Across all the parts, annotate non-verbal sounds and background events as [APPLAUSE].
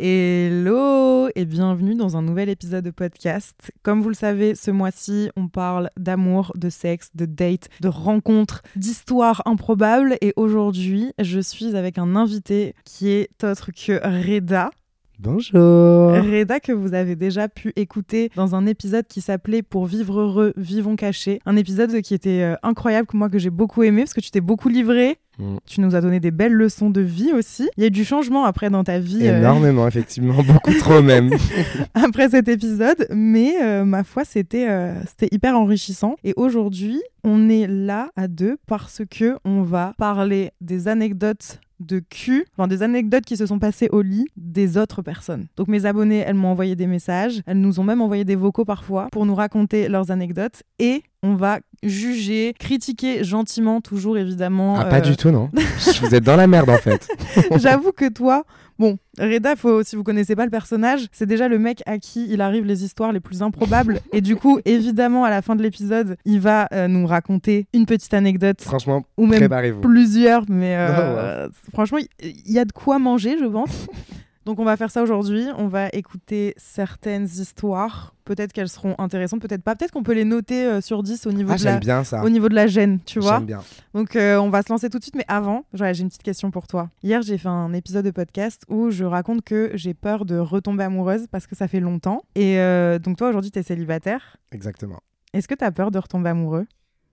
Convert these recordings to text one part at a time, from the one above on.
Hello et bienvenue dans un nouvel épisode de podcast. Comme vous le savez, ce mois-ci, on parle d'amour, de sexe, de date, de rencontres, d'histoires improbables. Et aujourd'hui, je suis avec un invité qui est autre que Reda. Bonjour. Reda que vous avez déjà pu écouter dans un épisode qui s'appelait Pour vivre heureux, vivons cachés. Un épisode qui était euh, incroyable, que moi que j'ai beaucoup aimé parce que tu t'es beaucoup livré. Mm. Tu nous as donné des belles leçons de vie aussi. Il y a eu du changement après dans ta vie. euh, Énormément, [LAUGHS] effectivement, beaucoup trop même. [LAUGHS] après cet épisode, mais euh, ma foi, c'était euh, c'était hyper enrichissant. Et aujourd'hui, on est là à deux parce que on va parler des anecdotes de cul, enfin des anecdotes qui se sont passées au lit des autres personnes. Donc mes abonnés, elles m'ont envoyé des messages, elles nous ont même envoyé des vocaux parfois pour nous raconter leurs anecdotes et on va juger, critiquer gentiment toujours évidemment. Ah, pas euh, du tout, non. [LAUGHS] Vous êtes dans la merde, en fait. J'avoue que toi, bon, Reda, faut, si vous connaissez pas le personnage, c'est déjà le mec à qui il arrive les histoires les plus improbables. [LAUGHS] et du coup, évidemment, à la fin de l'épisode, il va euh, nous raconter une petite anecdote Franchement, ou même plusieurs, mais euh, [LAUGHS] franchement, il il y, a de quoi manger, je pense. [LAUGHS] Donc on va faire ça aujourd'hui, on va écouter certaines histoires, peut-être qu'elles seront intéressantes, peut-être pas, peut-être qu'on peut les noter euh, sur 10 au niveau, Ah, de la, bien ça. au niveau de la gêne, tu vois. J'aime bien. Donc euh, on va se lancer tout de suite, mais avant, j'ai une petite question pour toi. Hier, j'ai fait un épisode de podcast où je raconte que j'ai peur de retomber amoureuse parce que ça fait longtemps. Et euh, donc toi, aujourd'hui, tu es célibataire. Exactement. Est-ce que tu as peur de retomber amoureux?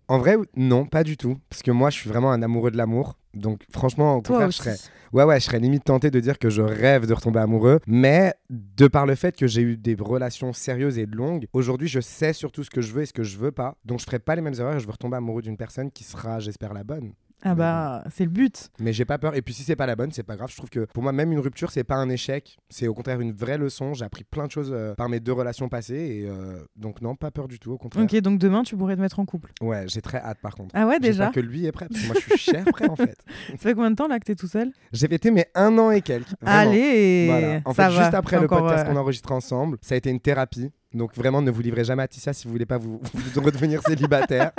En vrai, non, pas du tout. Parce que moi, je suis vraiment un amoureux de l'amour. Donc, franchement, au contraire, je serais. Ouais, ouais, je serais limite tenté de dire que je rêve de retomber amoureux. Mais de par le fait que j'ai eu des relations sérieuses et longues, aujourd'hui, je sais surtout ce que je veux et ce que je veux pas. Donc, je ferai pas les mêmes erreurs et je veux retomber amoureux d'une personne qui sera, j'espère, la bonne. Ah Mais bah, c'est le but. Mais j'ai pas peur. Et puis si c'est pas la bonne, c'est pas grave. Je trouve que pour moi, même une rupture, c'est pas un échec. C'est au contraire une vraie leçon. J'ai appris plein de choses euh, par mes deux relations passées. Et euh, donc, non, pas peur du tout. Au contraire. Ok, donc demain, tu pourrais te mettre en couple. Ouais, j'ai très hâte par contre. Ah ouais, déjà que lui est prêt. Parce que moi, je suis cher prêt en fait. [LAUGHS] Ça fait combien de temps là que t'es tout seul? J'ai fêté mes un an et quelques. vraiment. Allez Voilà. En ça fait, va. juste après le Encore, podcast euh, qu'on a enregistré ensemble, ça a été une thérapie. Donc vraiment, ne vous livrez jamais à Tissia si vous voulez pas vous, [LAUGHS] vous redevenir célibataire.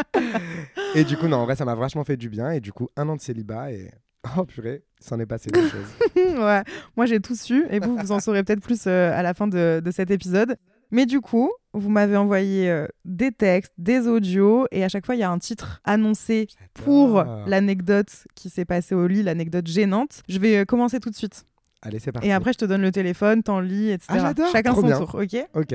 et du coup, non, en vrai, ça m'a vachement fait du bien. Et du coup, un an de célibat et... Oh purée, s'en est passé des [LAUGHS] choses. ouais, moi j'ai tout su et vous, vous en saurez peut-être plus euh, à la fin de, de cet épisode. Mais du coup, vous m'avez envoyé euh, des textes, des audios et à chaque fois il y a un titre annoncé pour l'anecdote qui s'est passée au lit, l'anecdote gênante. Je vais euh, commencer tout de suite. Allez, c'est parti. Et après, je te donne le téléphone, t'en lis, etc. Ah, j'adore, Chacun trop son bien. tour, ok? Ok.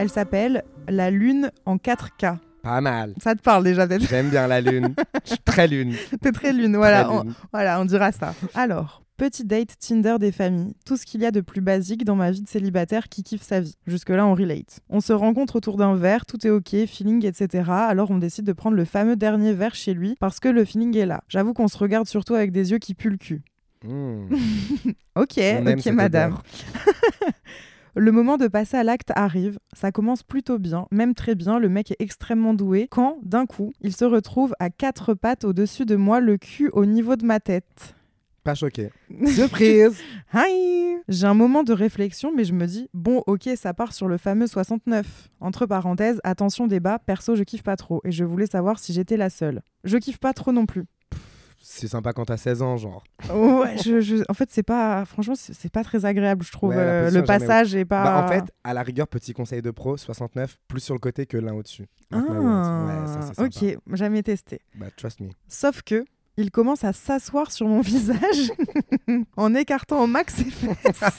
Elle s'appelle La Lune en 4K. Pas mal. Ça te parle déjà peut-être J'aime bien la lune. Je suis [LAUGHS] très lune. T'es très lune, voilà. Très on- lune. Voilà, on dira ça. Alors, petit date Tinder des familles. Tout ce qu'il y a de plus basique dans ma vie de célibataire qui kiffe sa vie. Jusque-là, on relate. On se rencontre autour d'un verre, tout est ok, feeling, etc. Alors, on décide de prendre le fameux dernier verre chez lui parce que le feeling est là. J'avoue qu'on se regarde surtout avec des yeux qui puent le cul. Mmh. [LAUGHS] Ok, On ok, madame. [LAUGHS] Le moment de passer à l'acte arrive, ça commence plutôt bien, même très bien, le mec est extrêmement doué, quand, d'un coup, il se retrouve à quatre pattes au-dessus de moi, le cul au niveau de ma tête. Pas choqué. [LAUGHS] Surprise Hi J'ai un moment de réflexion, mais je me dis, bon, ok, ça part sur le fameux 69. Entre parenthèses, attention débat, perso, je kiffe pas trop, et je voulais savoir si j'étais la seule. Je kiffe pas trop non plus. C'est sympa quand t'as 16 ans, genre. Ouais, je, je- en fait, c'est pas, franchement, c'est pas très agréable, je trouve. Ouais, euh, le passage est pas. Bah, en fait, à la rigueur, petit conseil de pro, 69, plus sur le côté que l'un au-dessus. Words. Ouais, ça, Ah, sympa. ok, jamais testé. Bah, trust me. Sauf que il commence à s'asseoir sur mon [LAUGHS] visage en écartant au max ses fesses.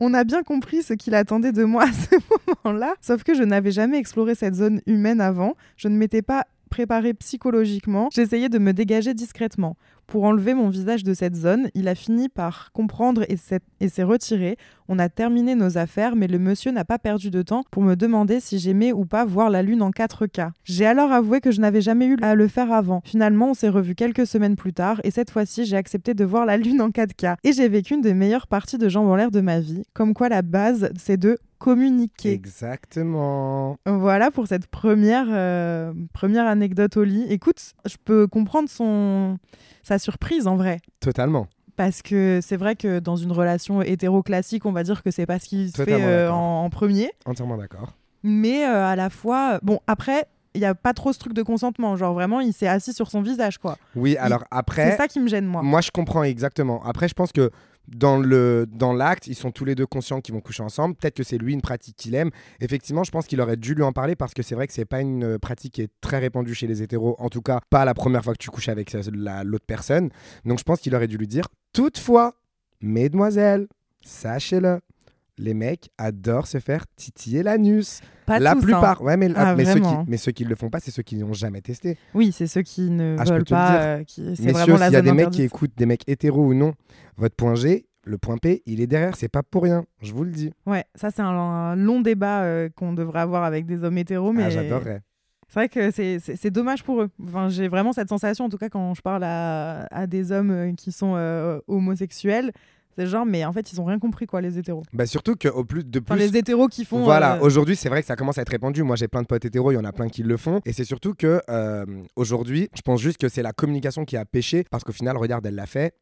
On a bien compris ce qu'il attendait de moi à ce [LAUGHS] moment-là, sauf que je n'avais jamais exploré cette zone humaine avant. Je ne m'étais pas préparé psychologiquement, j'essayais de me dégager discrètement. Pour enlever mon visage de cette zone, il a fini par comprendre et s'est et s'est retiré. On a terminé nos affaires, mais le monsieur n'a pas perdu de temps pour me demander si j'aimais ou pas voir la lune en 4K. J'ai alors avoué que je n'avais jamais eu à le faire avant. Finalement, on s'est revus quelques semaines plus tard, et cette fois-ci, j'ai accepté de voir la lune en 4K. Et j'ai vécu une des meilleures parties de jambes en l'air de ma vie. Comme quoi, la base, c'est de communiquer. Exactement. Voilà pour cette première, euh, première anecdote au lit. Écoute, je peux comprendre son... sa surprise en vrai. Totalement. Parce que c'est vrai que dans une relation hétéro classique, on va dire que c'est pas ce qui se fait euh, en, en premier. Entièrement d'accord. Mais euh, à la fois, bon, après, il n'y a pas trop ce truc de consentement. Genre vraiment, il s'est assis sur son visage, quoi. Oui, alors C'est après, ça qui me gêne, moi. moi je comprends exactement. Après, je pense que dans le dans l'acte, ils sont tous les deux conscients qu'ils vont coucher ensemble. Peut-être que c'est lui une pratique qu'il aime. Effectivement, je pense qu'il aurait dû lui en parler parce que c'est vrai que c'est pas une euh, pratique qui est très répandue chez les hétéros. En tout cas, pas la première fois que tu couches avec la- l'autre personne. Donc, je pense qu'il aurait dû lui dire. Toutefois, mesdemoiselles, sachez-le. Les mecs adorent se faire titiller l'anus. Pas La tous, hein. plupart, ouais, mais, Ah, mais, ceux qui, mais ceux qui le font pas, c'est ceux qui n'ont jamais testé. Oui, c'est ceux qui ne Ah, je peux veulent pas. dire. euh, qui... C'est vraiment la s'il y a des mecs qui écoutent, des mecs hétéros ou non, votre point G, le point P, il est derrière, c'est pas pour rien, je vous le dis. Ouais, ça c'est un, un long débat euh, qu'on devrait avoir avec des hommes hétéros, mais Ah, j'adorerais. c'est vrai que c'est dommage pour eux. Enfin, j'ai vraiment cette sensation, en tout cas quand je parle à, à des hommes euh, qui sont euh, homosexuels, c'est genre, mais en fait ils ont rien compris quoi, les hétéros. Bah surtout qu'au plus de Enfin, plus. les hétéros qui font. Voilà, euh, aujourd'hui c'est vrai que ça commence à être répandu. Moi j'ai plein de potes hétéros, il y en a plein qui le font. Et c'est surtout que euh, aujourd'hui, je pense juste que c'est la communication qui a pêché. Parce qu'au final, regarde, elle l'a fait.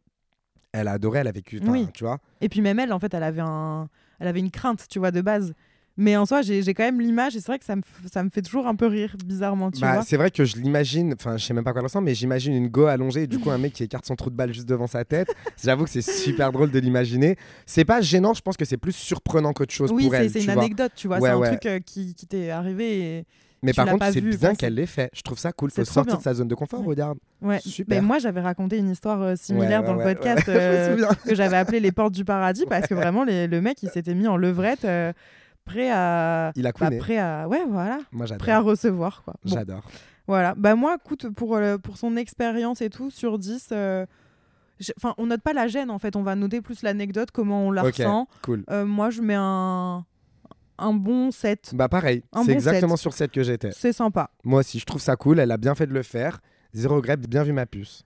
Elle a adoré, elle a vécu. Oui. Tu vois Et puis même elle, en fait, elle avait, un... elle avait une crainte, tu vois, de base. Mais en soi, j'ai quand même l'image et c'est vrai que ça me, ça me fait toujours un peu rire, bizarrement, tu Bah, c'est vrai que je l'imagine, enfin je sais même pas quoi elle ressemble, mais j'imagine une go allongée et du coup un mec qui écarte son trou de balle juste devant sa tête. [LAUGHS] J'avoue que c'est super drôle de l'imaginer. C'est pas gênant, je pense que c'est plus surprenant qu'autre chose Oui, pour c'est elle. c'est tu une vois. anecdote, tu vois. Ouais, c'est un truc euh, qui, qui t'est arrivé. Et... Mais tu par contre, c'est bien qu'elle l'ait fait. Je trouve ça cool. C'est Faut sortir bien. de sa zone de confort, Ouais. regarde. Ouais. Super. Mais moi, j'avais raconté une histoire euh, similaire Ouais, dans le podcast [LAUGHS] euh, que j'avais appelé Les Portes du Paradis parce que vraiment, les- le mec, il s'était mis en levrette, prêt à. Il a bah, prêt à. Ouais, voilà. Moi Prêt à recevoir, quoi. Bon, J'adore. voilà. Bah, moi, écoute, pour, euh, pour son expérience et tout, sur 10. euh, Enfin, on note pas la gêne en fait, on va noter plus l'anecdote, comment on la ressent. Cool. Euh, moi, je mets un, un bon 7. Bah pareil, c'est bon exactement sur 7 que j'étais. C'est sympa. Moi aussi, je trouve ça cool. Elle a bien fait de le faire. Zéro regret, bien vu ma puce.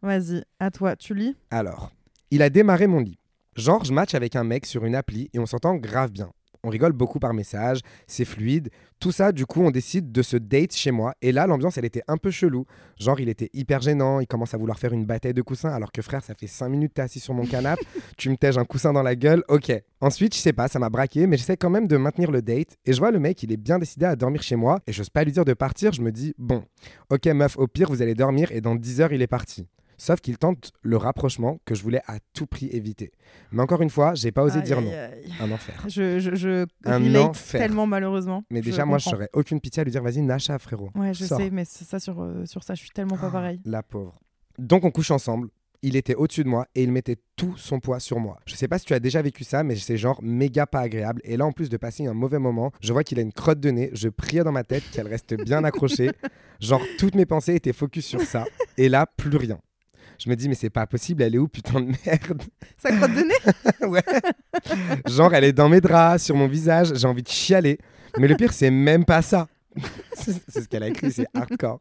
Vas-y, à toi, tu lis? Alors, il a démarré mon lit. Genre, je match avec un mec sur une appli et on s'entend grave bien. On rigole beaucoup par message, c'est fluide. Tout ça, du coup, on décide de se date chez moi. Et là, l'ambiance, elle était un peu chelou. Genre, il était hyper gênant. Il commence à vouloir faire une bataille de coussins. Alors que frère, ça fait 5 minutes que t'es assis sur mon canapé. [LAUGHS] tu me tèges un coussin dans la gueule. Ok. Ensuite, je sais pas, ça m'a braqué. Mais j'essaie quand même de maintenir le date. Et je vois le mec, il est bien décidé à dormir chez moi. Et j'ose pas lui dire de partir. Je me dis, bon, ok, meuf, au pire, vous allez dormir. Et dans 10 heures, il est parti. Sauf qu'il tente le rapprochement que je voulais à tout prix éviter. Mais encore une fois, j'ai pas osé Aïe, dire non. aïe. Un enfer. Je, je, je Un enfer. tellement malheureusement. Mais déjà, moi, je n'aurais aucune pitié à lui dire vas-y, Nacha, frérot. Ouais, je Sors. sais, mais ça sur, euh, sur ça, je suis tellement pas pareil. La pauvre. Donc, on couche ensemble. Il était au-dessus de moi et il mettait tout son poids sur moi. Je sais pas si tu as déjà vécu ça, mais c'est genre méga pas agréable. Et là, en plus de passer un mauvais moment, je vois qu'il a une crotte de nez. Je priais dans ma tête qu'elle reste bien accrochée. [LAUGHS] genre, toutes mes pensées étaient focus sur ça. Et là, plus rien. Je me dis, mais c'est pas possible, elle est où, putain de merde? [LAUGHS] Ça crotte de nez? [LAUGHS] Ouais. Genre, elle est dans mes draps, sur mon visage, j'ai envie de chialer. Mais le pire, c'est même pas ça. [LAUGHS] c'est c'est ce qu'elle a écrit, c'est hardcore.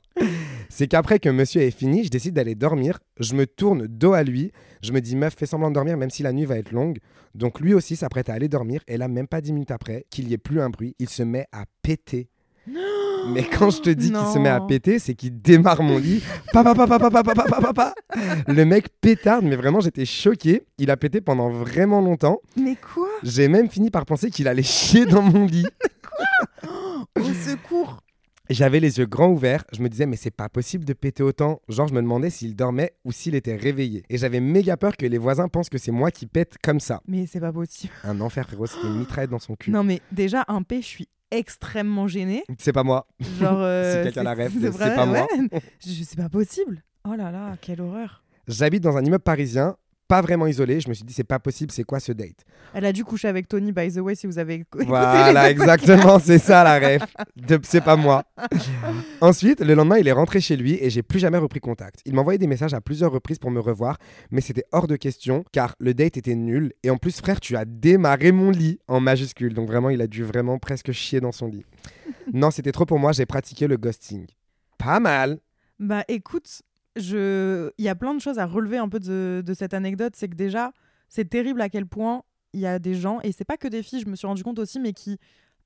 C'est qu'après que monsieur est fini, je décide d'aller dormir. Je me tourne dos à lui. Je me dis, meuf, fais semblant de dormir, même si la nuit va être longue. Donc lui aussi s'apprête à aller dormir. Et là, même pas dix minutes après, qu'il y ait plus un bruit, il se met à péter. [GASPS] Mais quand je te dis qu'il se met à péter, c'est qu'il démarre mon lit. [LAUGHS] Papa, papa, papa, papa, papa, papa. Le mec pétarde, mais vraiment, j'étais choqué. Il a pété pendant vraiment longtemps. Mais quoi? J'ai même fini par penser qu'il allait chier dans mon lit. [LAUGHS] [GASPS] Au secours J'avais les yeux grands ouverts. Je me disais, mais c'est pas possible de péter autant. Genre, je me demandais s'il dormait ou s'il était réveillé. Et j'avais méga peur que les voisins pensent que c'est moi qui pète comme ça. Mais c'est pas possible. Un enfer, frérot. C'était une mitraillette dans son cul. Non, mais déjà, un P, je suis extrêmement gênée. C'est pas moi. Genre. [LAUGHS] euh, quelqu'un la rêve, c'est pas moi. [LAUGHS] Je- C'est pas possible. Oh là là, quelle horreur. J'habite dans un immeuble parisien. Pas vraiment isolé. Je me suis dit, c'est pas possible, c'est quoi ce date? Elle a dû coucher avec Tony, by the way, si vous avez [LAUGHS] Voilà, exactement, c'est ça la ref. C'est pas moi. [LAUGHS] Ensuite, le lendemain, il est rentré chez lui et j'ai plus jamais repris contact. Il m'a envoyé des messages à plusieurs reprises pour me revoir, mais c'était hors de question car le date était nul. Et en plus, frère, tu as démarré mon lit en majuscule. Donc vraiment, il a dû vraiment presque chier dans son lit. [LAUGHS] non, c'était trop pour moi, j'ai pratiqué le ghosting. Pas mal. Bah écoute, je... il y a plein de choses à relever un peu de, de cette anecdote. C'est que déjà, c'est terrible à quel point il y a des gens, et c'est pas que des filles, je me suis rendu compte aussi, mais qui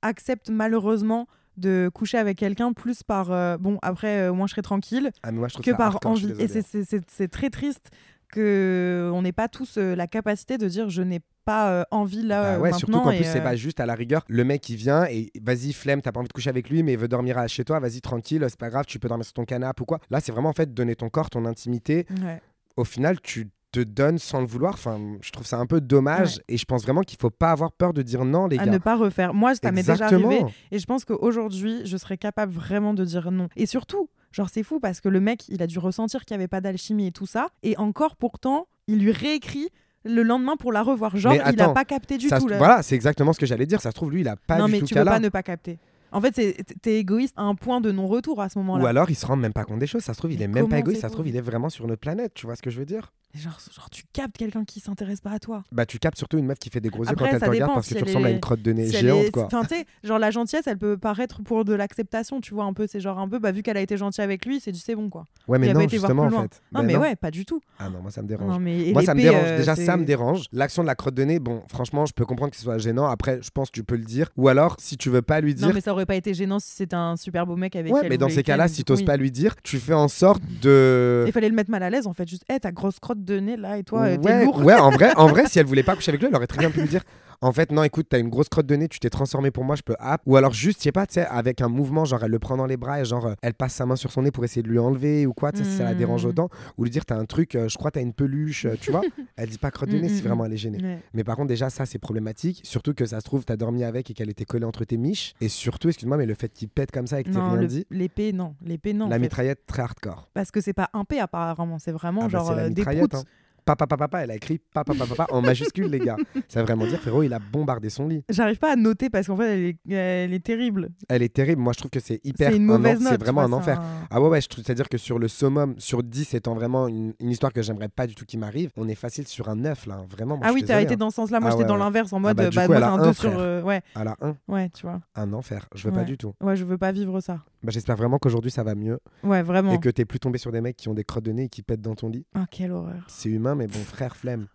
acceptent malheureusement de coucher avec quelqu'un plus par euh, bon après euh, moi je serai tranquille Ah, moi, je que par envie et c'est- c'est très triste que on n'ait pas tous euh, la capacité de dire je n'ai pas euh, envie là Bah euh, ouais, maintenant surtout qu'en plus, c'est pas juste à la rigueur. Le mec, il vient et vas-y, flemme, t'as pas envie de coucher avec lui, mais il veut dormir à- chez toi, vas-y, tranquille, c'est pas grave, tu peux dormir sur ton canapé ou quoi. Là, c'est vraiment en fait donner ton corps, ton intimité. ouais. Au final, tu te donnes sans le vouloir. Enfin, je trouve ça un peu dommage et je pense vraiment qu'il faut pas avoir peur de dire non, les à gars. ne pas refaire moi ça m'est déjà arrivé Et je pense qu'aujourd'hui, je serais capable vraiment de dire non. Et surtout, genre, c'est fou parce que le mec, il a dû ressentir qu'il n'y avait pas d'alchimie et tout ça. Et encore, pourtant, il lui réécrit le lendemain pour la revoir. Genre, il n'a pas capté du Ça se- tout. Là. Voilà, c'est exactement ce que j'allais dire. Ça se trouve, lui, il a pas non, du mais tu peux pas ne pas capter. En fait, c'est- t'es égoïste à un point de non-retour à ce Ou moment-là. alors, il se rend même pas compte des choses. Ça se trouve, il Mais est même pas égoïste. Ça se trouve, il est vraiment sur notre planète. Tu vois ce que je veux dire? Genre, genre, tu captes quelqu'un qui s'intéresse pas à toi. Bah, tu captes surtout une meuf qui fait des gros yeux quand elle te regarde parce que tu ressembles à une crotte de nez Si géante, est- quoi. Enfin, genre la gentillesse, elle peut paraître pour de l'acceptation, tu vois, un peu. C'est genre un peu, bah, vu qu'elle a été gentille avec lui, c'est du c'est bon, quoi. Ouais, mais non, justement, en fait. Non, mais ouais, pas du tout. Ah non, moi, ça me dérange. Non, mais Moi, ça me dérange. euh, Déjà, ça me dérange. L'action de la crotte de nez, bon, franchement, je peux comprendre que ce soit gênant. Après, je pense que tu peux le dire. Ou alors, si tu veux pas lui dire. Non, mais ça aurait pas été gênant si c'était un super beau mec avec ouais, mais dans ces cas-là, si t'oses pas lui dire, tu fais en sorte de. Il fallait le mettre mal à l'aise en fait. Juste, ta grosse crotte de nez là et toi, euh, t'es ouais, lourd. ouais, en vrai, en [LAUGHS] vrai, si elle voulait pas coucher avec lui, elle aurait très bien pu lui dire. En fait, non, écoute, t'as une grosse crotte de nez, tu t'es transformé pour moi, je peux hap. Ou alors juste, je sais pas, tu sais, avec un mouvement, genre elle le prend dans les bras et genre euh, elle passe sa main sur son nez pour essayer de lui enlever ou quoi, tu sais, si ça la dérange Mm. autant. Ou lui dire, t'as un truc, euh, je crois, t'as une peluche, euh, tu vois. [LAUGHS] Elle dit pas crotte de Mm, nez si mm, vraiment mm. elle est gênée. Ouais. Mais par contre, déjà, ça, c'est problématique. Surtout que ça se trouve, t'as dormi avec et qu'elle était collée entre tes miches. Et surtout, excuse-moi, mais le fait qu'il pète comme ça et que Non, rien le- dit, l'épée, non. L'épée, non. en la fait. mitraillette, très hardcore. Parce que c'est pas un P apparemment, c'est vraiment Ah bah, genre c'est la euh, des mitraillette. proutes. hein. Papa, papa, papa, elle a écrit papa, papa, papa en majuscule, les gars. Ça veut vraiment dire, frérot, il a bombardé son lit. J'arrive pas à noter parce qu'en fait, elle est, elle est terrible. Elle est terrible. Moi, je trouve que c'est hyper. C'est une un en- mauvaise note. C'est vraiment vois, un enfer. un- Ah ouais, ouais, je trouve- c'est-à-dire que sur le summum, sur 10 étant vraiment une, une histoire que j'aimerais pas du tout qui m'arrive, on est facile sur un 9 là. hein. Vraiment, moi, Ah oui, t'as été hein. dans ce sens-là. Moi, Ah j'étais ouais, dans ouais. l'inverse en mode, bah, euh, bah, coup, moi, c'est un un 2 sur. euh, Ouais, À la 1, ouais, tu vois. un enfer. Je veux pas du tout. Ouais, je veux pas vivre ça. Bah, J'espère vraiment qu'aujourd'hui ça va mieux Ouais, vraiment. et que t'es plus tombé sur des mecs qui ont des crottes de nez et qui pètent dans ton lit. Ah, quelle horreur. C'est humain, mais bon, frère, flemme.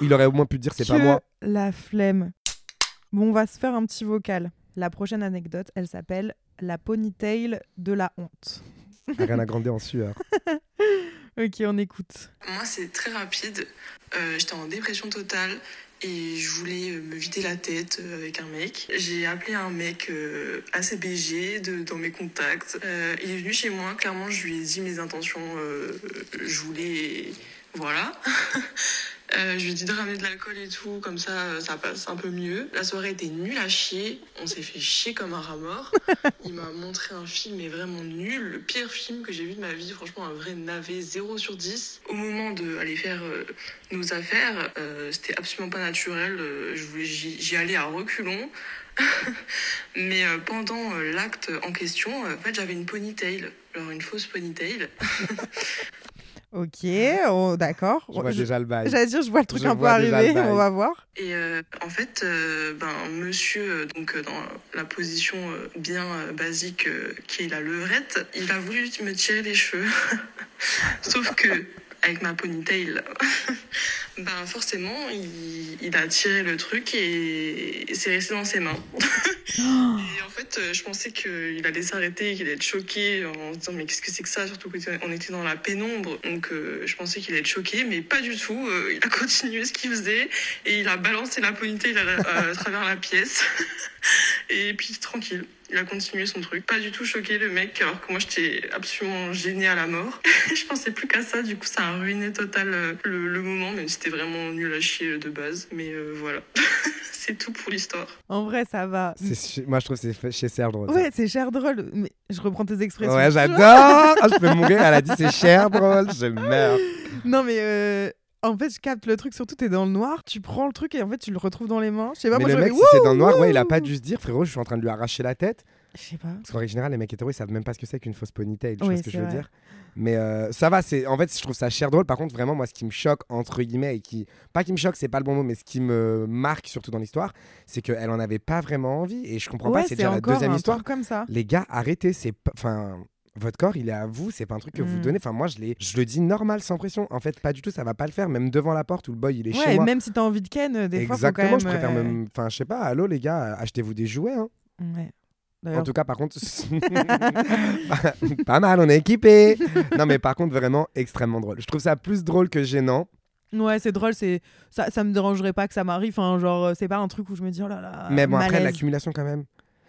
Il aurait au moins pu te dire c'est pas moi. La flemme. Bon, on va se faire un petit vocal. La prochaine anecdote, elle s'appelle La ponytail de la honte. Rien à [LAUGHS] grandir en sueur. Ok, on écoute. Moi, c'est très rapide. Euh, J'étais en dépression totale et je voulais euh, me vider la tête euh, avec un mec. J'ai appelé un mec euh, assez BG de, dans mes contacts. Euh, il est venu chez moi. Clairement, je lui ai dit mes intentions. euh, je voulais. Voilà. [LAUGHS] Euh, je lui ai dit de ramener de l'alcool et tout, comme ça, euh, ça passe un peu mieux. La soirée était nulle à chier. On s'est fait chier comme un rat mort. [LAUGHS] Il m'a montré un film, mais vraiment nul. Le pire film que j'ai vu de ma vie. Franchement, un vrai navet, 0 sur 10. Au moment d'aller faire euh, nos affaires, c'était absolument pas naturel. J'y allais à reculons. [LAUGHS] mais pendant l'acte en question, en fait, j'avais une ponytail. Genre une fausse ponytail. Ok, oh, d'accord. Je vois Je- déjà le bail. J'allais dire, je vois le truc Je un peu arriver, [LAUGHS] on va voir. Et euh, en fait, euh, ben, monsieur, euh, donc euh, dans la position euh, bien euh, basique euh, qui est la levrette, il a voulu me tirer les cheveux. [LAUGHS] Sauf que, avec ma ponytail, [LAUGHS] ben forcément, il, il a tiré le truc et c'est resté dans ses mains. [GASPS] Et en fait, euh, je pensais qu'il allait s'arrêter, qu'il allait être choqué en se disant mais qu'est-ce que c'est que ça? Surtout qu'on était dans la pénombre, donc euh, je pensais qu'il allait être choqué, mais pas du tout. Euh, il a [LAUGHS] continué ce qu'il faisait et il a balancé la ponytail à travers la pièce. [LAUGHS] Et puis tranquille, il a continué son truc. Pas du tout choqué le mec, alors que moi j'étais absolument gênée à la mort. [LAUGHS] je pensais plus qu'à ça, du coup ça a ruiné total euh, le, le moment, même si c'était vraiment nul à chier de base. Mais euh, voilà, [LAUGHS] c'est tout pour l'histoire. En vrai, ça va. Moi, je trouve que c'est chez Serre drôle. Ouais, c'est cher drôle. Mais je reprends tes expressions. Ouais, [LAUGHS] j'adore. Ah, je peux mourir. Elle a dit c'est cher drôle. Je meurs. Non, mais euh, en fait, je capte le truc, surtout t'es dans le noir, tu prends le truc et en fait tu le retrouves dans les mains. Je sais pas, mais moi le mec, si c'est dans le noir, ouais, il a pas dû se dire, frérot, je suis en train de lui arracher la tête. Je sais pas. Parce qu'en règle générale, les mecs hétéros, ils savent même pas ce que c'est qu'une fausse ponytail. Tu Oui, vois ce que je veux vrai. dire Mais euh, ça va, c'est en fait, je trouve ça cher drôle. Par contre, vraiment, moi, ce qui me choque, entre guillemets, et qui. Pas qui me choque, c'est pas le bon mot, mais ce qui me marque surtout dans l'histoire, c'est qu'elle en avait pas vraiment envie. Et je comprends ouais, pas, c'est déjà la deuxième histoire. comme ça. Les gars, arrêtez, c'est pas. Enfin. Votre corps, il est à vous, c'est pas un truc que vous Mm. donnez. Enfin, moi, je, l'ai- je le dis normal, sans pression. En fait, pas du tout, ça va pas le faire, même devant la porte où le boy, il est Ouais, chez et moi. même si t'as envie de ken, euh, des Exactement, fois, faut je quand même. préfère euh, me. Enfin, je sais pas, allô les gars, achetez-vous des jouets. Hein. Ouais. En tout cas, par contre, [LAUGHS] pas mal, on est équipé. Non, mais par contre, vraiment extrêmement drôle. Je trouve ça plus drôle que gênant. Ouais, c'est drôle, c'est ça, ça me dérangerait pas que ça m'arrive. Enfin, genre, euh, c'est pas un truc où je me dis oh là là. mais bon, après, l'accumulation quand même.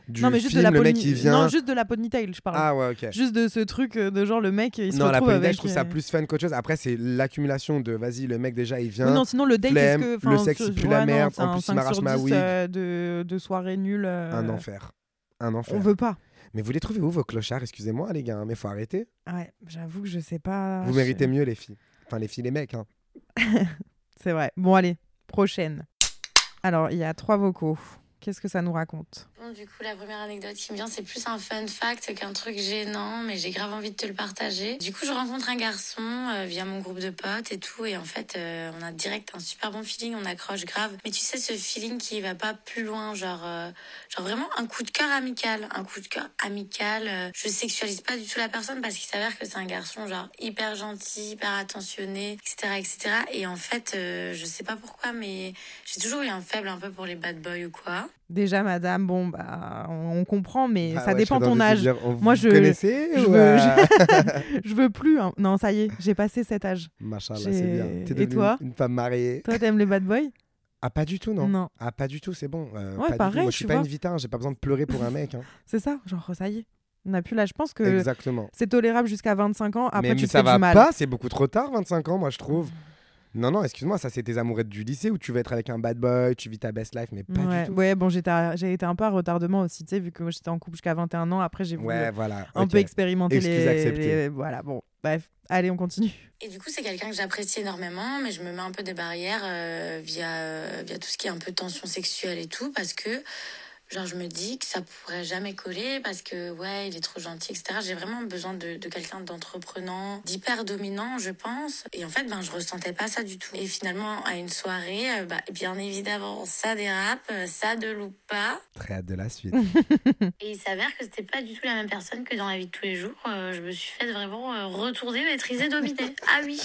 Du non, mais juste film, de la le mec pony- qui vient. Non, juste de la ponytail, je parle. Ah ouais, ok. Juste de ce truc euh, de genre le mec il se Non, la retrouve ponytail, avec. je trouve ça euh, plus fun qu'autre chose. Après, c'est l'accumulation de vas-y, le mec déjà, il vient. Oui, non, sinon le date, flemme, que. le sexe, il pue ouais, la non, merde, c'est en un plus, il 5 m'arrache ma 10, wig. euh, de, de soirée nulle. euh, Un enfer. Un enfer. On veut pas. Mais vous les trouvez où vos clochards? Excusez-moi, les gars, hein, mais faut arrêter. Ouais, j'avoue que je sais pas. vous je- méritez mieux, les filles. Enfin, les filles, les mecs. Hein. [LAUGHS] C'est vrai. Bon, allez, prochaine. Alors, il y a trois vocaux. Qu'est-ce que ça nous raconte du coup, la première anecdote qui me vient, c'est plus un fun fact qu'un truc gênant, mais j'ai grave envie de te le partager. Du coup, je rencontre un garçon euh, via mon groupe de potes et tout, et en fait, euh, on a direct un super bon feeling, on accroche grave. Mais tu sais, ce feeling qui va pas plus loin, genre, euh, genre vraiment un coup de cœur amical, un coup de cœur amical. je sexualise pas du tout la personne parce qu'il s'avère que c'est un garçon genre hyper gentil, hyper attentionné, etc., etc. Et en fait, je sais pas pourquoi, mais j'ai toujours eu un faible un peu pour les bad boys ou quoi. Déjà, madame, bon, bah, on, comprend, mais Ah ça ouais, dépend je ton âge. dire, on- Moi, je- je ou, veux- euh, [LAUGHS] je veux plus. hein. Non, ça y est, j'ai passé cet âge. Machallah, J'ai- c'est bien. Et T'es devenue toi une, une femme mariée. Toi, t'aimes les bad boys? Ah, pas du tout, non. Non. Ah, pas du tout, c'est bon. Euh, Ouais, pas du tout. pareil, Moi, je suis pas vois. une vitin, j'ai pas besoin de pleurer pour un mec. hein. [LAUGHS] C'est ça, genre, ça y est. On n'a plus l'âge. Je pense que Exactement. c'est tolérable jusqu'à 25 ans. Après, mais tu mais te ça fais va du mal. pas, c'est beaucoup trop tard, 25 ans, moi, je trouve. Non, non, excuse-moi, ça, c'est tes amourettes du lycée où tu veux être avec un bad boy, tu vis ta best life, mais pas ouais. du tout? ouais, bon, j'ai été un peu à retardement aussi, tu sais, vu que moi, j'étais en couple jusqu'à 21 ans. Après, j'ai voulu Ouais, voilà. un ok. peu expérimenter Excuse les, les- Voilà, bon, bref. Allez, on continue. Et du coup, c'est quelqu'un que j'apprécie énormément, mais je me mets un peu des barrières euh, via, euh, via tout ce qui est un peu tension sexuelle et tout, parce que, genre, je me dis que ça pourrait jamais coller, parce que, ouais, il est trop gentil, etc. J'ai vraiment besoin de, de quelqu'un d'entreprenant, d'hyper dominant, je pense. Et en fait, ben, je ressentais pas ça du tout. Et finalement, à une soirée, euh, bah, bien évidemment, ça dérape, euh, ça ne loupe pas. Très hâte de la suite. [LAUGHS] Et il s'avère que c'était pas du tout la même personne que dans la vie de tous les jours. Euh, je me suis fait vraiment euh, retourner, maîtriser, dominer. Ah oui.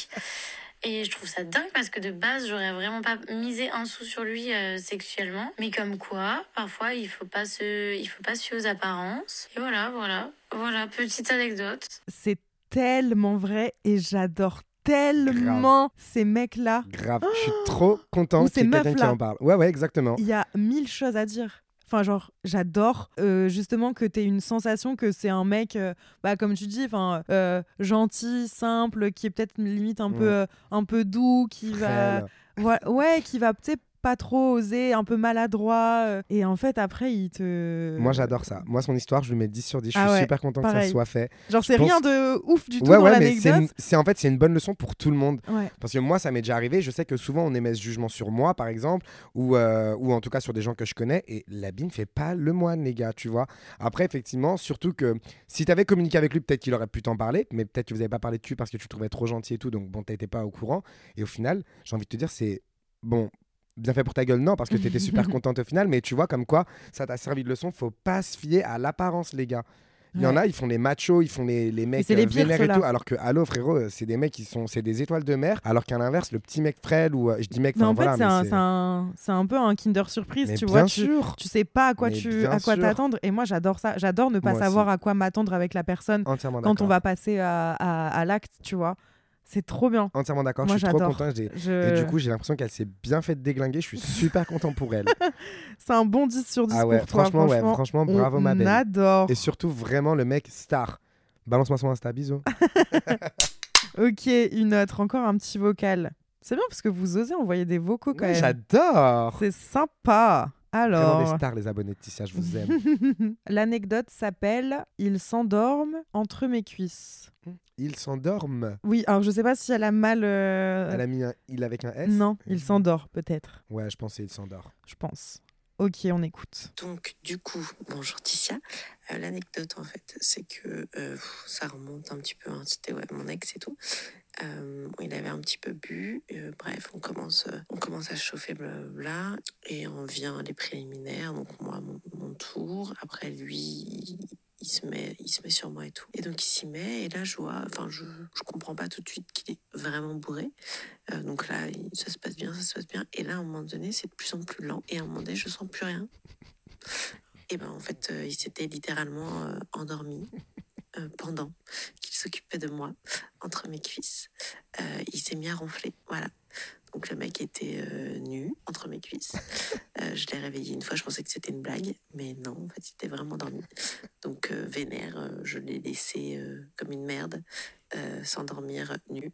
Et je trouve ça dingue parce que de base, j'aurais vraiment pas misé un sou sur lui euh, sexuellement. Mais comme quoi, parfois, il faut pas se, il faut pas se fier aux apparences. Et voilà, voilà, voilà, petite anecdote. C'est tellement vrai et j'adore tellement ces mecs-là. Grave, je suis trop content qu'il y ait quelqu'un qui en parle. Ouais, ouais, exactement. Il y a mille choses à dire. Enfin, genre, j'adore euh, justement que tu aies une sensation que c'est un mec, euh, bah, comme tu dis, enfin, euh, gentil, simple, qui est peut-être limite un, Ouais. peu, un peu doux, qui va. Ouais, ouais, qui va, sais, pas trop oser, un peu maladroit. euh, et en fait, après, il te. Moi, j'adore ça. Moi, son histoire, je lui mets 10 sur 10. Je suis Ah ouais, super content que ça soit fait. Genre, c'est pense- rien de ouf du tout ouais, dans ouais, mais c'est l'anecdote. une- c'est en fait, c'est une bonne leçon pour tout le monde. Parce que moi, ça m'est déjà arrivé. Je sais que souvent, on émet ce jugement sur moi, par exemple, ou, euh, ou en tout cas sur des gens que je connais. Et l'habit ne fait pas le moine, les gars, tu vois. Après, effectivement, surtout que si tu avais communiqué avec lui, peut-être qu'il aurait pu t'en parler, mais peut-être que vous n'avez pas parlé de parce que tu le trouvais trop gentil et tout. Donc, bon, t'étais pas au courant. Et au final, j'ai envie de te dire, c'est bon. Bien fait pour ta gueule, non, parce que t'étais super [LAUGHS] contente au final, mais tu vois comme quoi ça t'a servi de leçon. Faut pas se fier à l'apparence, les gars. Il y en a, ils font les machos, ils font les, les mecs les euh, pires, vénères et tout, alors que, allô frérot, euh, c'est des mecs qui sont, c'est des étoiles de mer, alors qu'à l'inverse, le petit mec frêle ou euh, je dis mec, Mais en fait, voilà, c'est un, peu un Kinder surprise, Mais tu bien vois. Tu, sûr, tu sais pas à quoi Mais tu à quoi t'attendre et moi j'adore ça j'adore ne pas Moi savoir aussi. à quoi m'attendre avec la personne quand on va passer à, à- à l'acte tu vois c'est trop bien Entièrement d'accord, je suis trop content. Je- Et du coup, j'ai l'impression qu'elle s'est bien fait déglinguer. Je suis [LAUGHS] super content pour elle. [LAUGHS] c'est un bon 10 sur 10 ah ouais, pour toi franchement, ouais, franchement, franchement, bravo ma belle. adore Et surtout, vraiment, le mec star. Balance-moi son Insta, bisous. [LAUGHS] ok une autre encore un petit vocal c'est bien parce que vous osez envoyer des vocaux quand même J'adore. c'est sympa Vraiment des Alors, stars, les abonnés de Tissia, je vous aime. [LAUGHS] l'anecdote s'appelle Ils s'endorment entre mes cuisses. Ils s'endorment. Oui, alors je sais pas si elle a mal. euh, Elle a mis un il avec un S? Non, il s'endort peut-être, Ouais, je pensais il s'endort. je pense. Ok, on écoute. Donc, du coup, bonjour Ticia. Euh, L'anecdote, en fait, c'est que euh, ça remonte un petit peu. hein, C'était ouais, mon ex et tout. Euh, il avait un petit peu bu. euh, bref, on commence, euh, on commence à chauffer, blablabla. Et on vient les préliminaires. Donc, moi, mon, tour. Après, lui, il, se met, il se met sur moi et tout. Et donc, il s'y met. Et là, je vois, enfin, je, je comprends pas tout de suite qu'il est vraiment bourré. Donc là, ça se passe bien, ça se passe bien. Et là, à un moment donné, c'est de plus en plus lent. Et à un moment donné, je sens plus rien. Et ben en fait, il s'était littéralement endormi euh, pendant qu'il s'occupait de moi entre mes cuisses. Euh, il s'est mis à ronfler, voilà. Donc le mec était euh, nu entre mes cuisses. [LAUGHS] Euh, je l'ai réveillé une fois, je pensais que c'était une blague, mais non, en fait, il était vraiment endormi. Donc euh, vénère, euh, je l'ai laissé euh, comme une merde euh, s'endormir nu.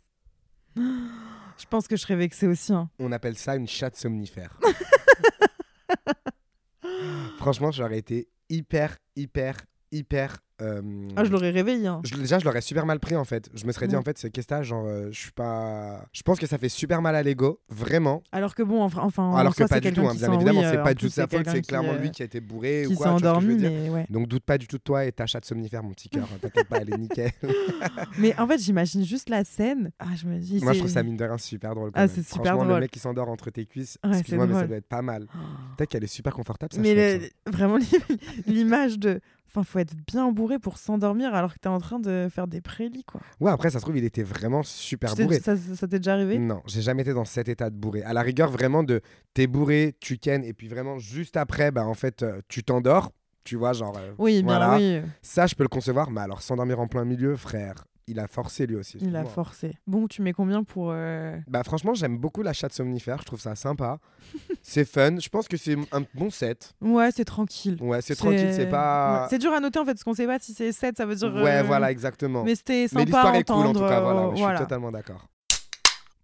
Je pense que je serais vexée aussi. hein. On appelle ça une chatte somnifère. [LAUGHS] Franchement, j'aurais été hyper, hyper, hyper. Euh, Ah, je l'aurais réveillé. hein. je- déjà, je l'aurais super mal pris en fait. Je me serais dit en fait, c'est qu'est-ce que Genre, euh, je suis pas. Je pense que ça fait super mal à l'ego, vraiment. Alors que bon, enfin, enfin Alors en soi, que pas du tout, hein, bien évidemment, oui, c'est euh, pas du tout sa faute, c'est clairement euh, lui qui a été bourré qui ou s'est quoi. que je veux endormi, mais ouais. Donc doute pas du tout de toi et ta chatte somnifère, mon petit cœur. T'inquiète pas, elle est nickel. [LAUGHS] Mais en fait, j'imagine juste la scène. Ah, je me dis. Moi, je trouve ça mine de rien super drôle. quand Ah, c'est super drôle. le mec qui s'endort entre tes cuisses, excuse-moi, mais ça doit être pas mal. [GASPS] Peut-être qu'elle est super confortable, ça. Mais ça. vraiment [LAUGHS] l'image de. Enfin, faut être bien bourré pour s'endormir alors que t'es en train de faire des prélis, quoi. Ouais, après, ça se trouve, il était vraiment super bourré. Ça, ça t'est déjà arrivé? Non, j'ai jamais été dans cet état de bourré. À la rigueur, vraiment de t'es bourré, tu kennes, et puis vraiment juste après, bah en fait, euh, tu t'endors. Tu vois, genre. euh, Oui, bien voilà. oui. Ça, je peux le concevoir, mais alors s'endormir en plein milieu, frère, il a forcé lui aussi. Il a forcé. Bon, tu mets combien pour. euh, Bah franchement, j'aime beaucoup la chatte somnifère, je trouve ça sympa. [LAUGHS] c'est fun, je pense que c'est un bon set. Ouais, c'est tranquille. Ouais, c'est tranquille, c'est pas... ouais. C'est dur à noter en fait, parce qu'on sait pas si c'est 7, ça veut dire. Ouais, euh, voilà, exactement. Mais c'était Mais sympa l'histoire à est cool en tout cas, voilà, euh, ouais, je voilà. suis totalement d'accord.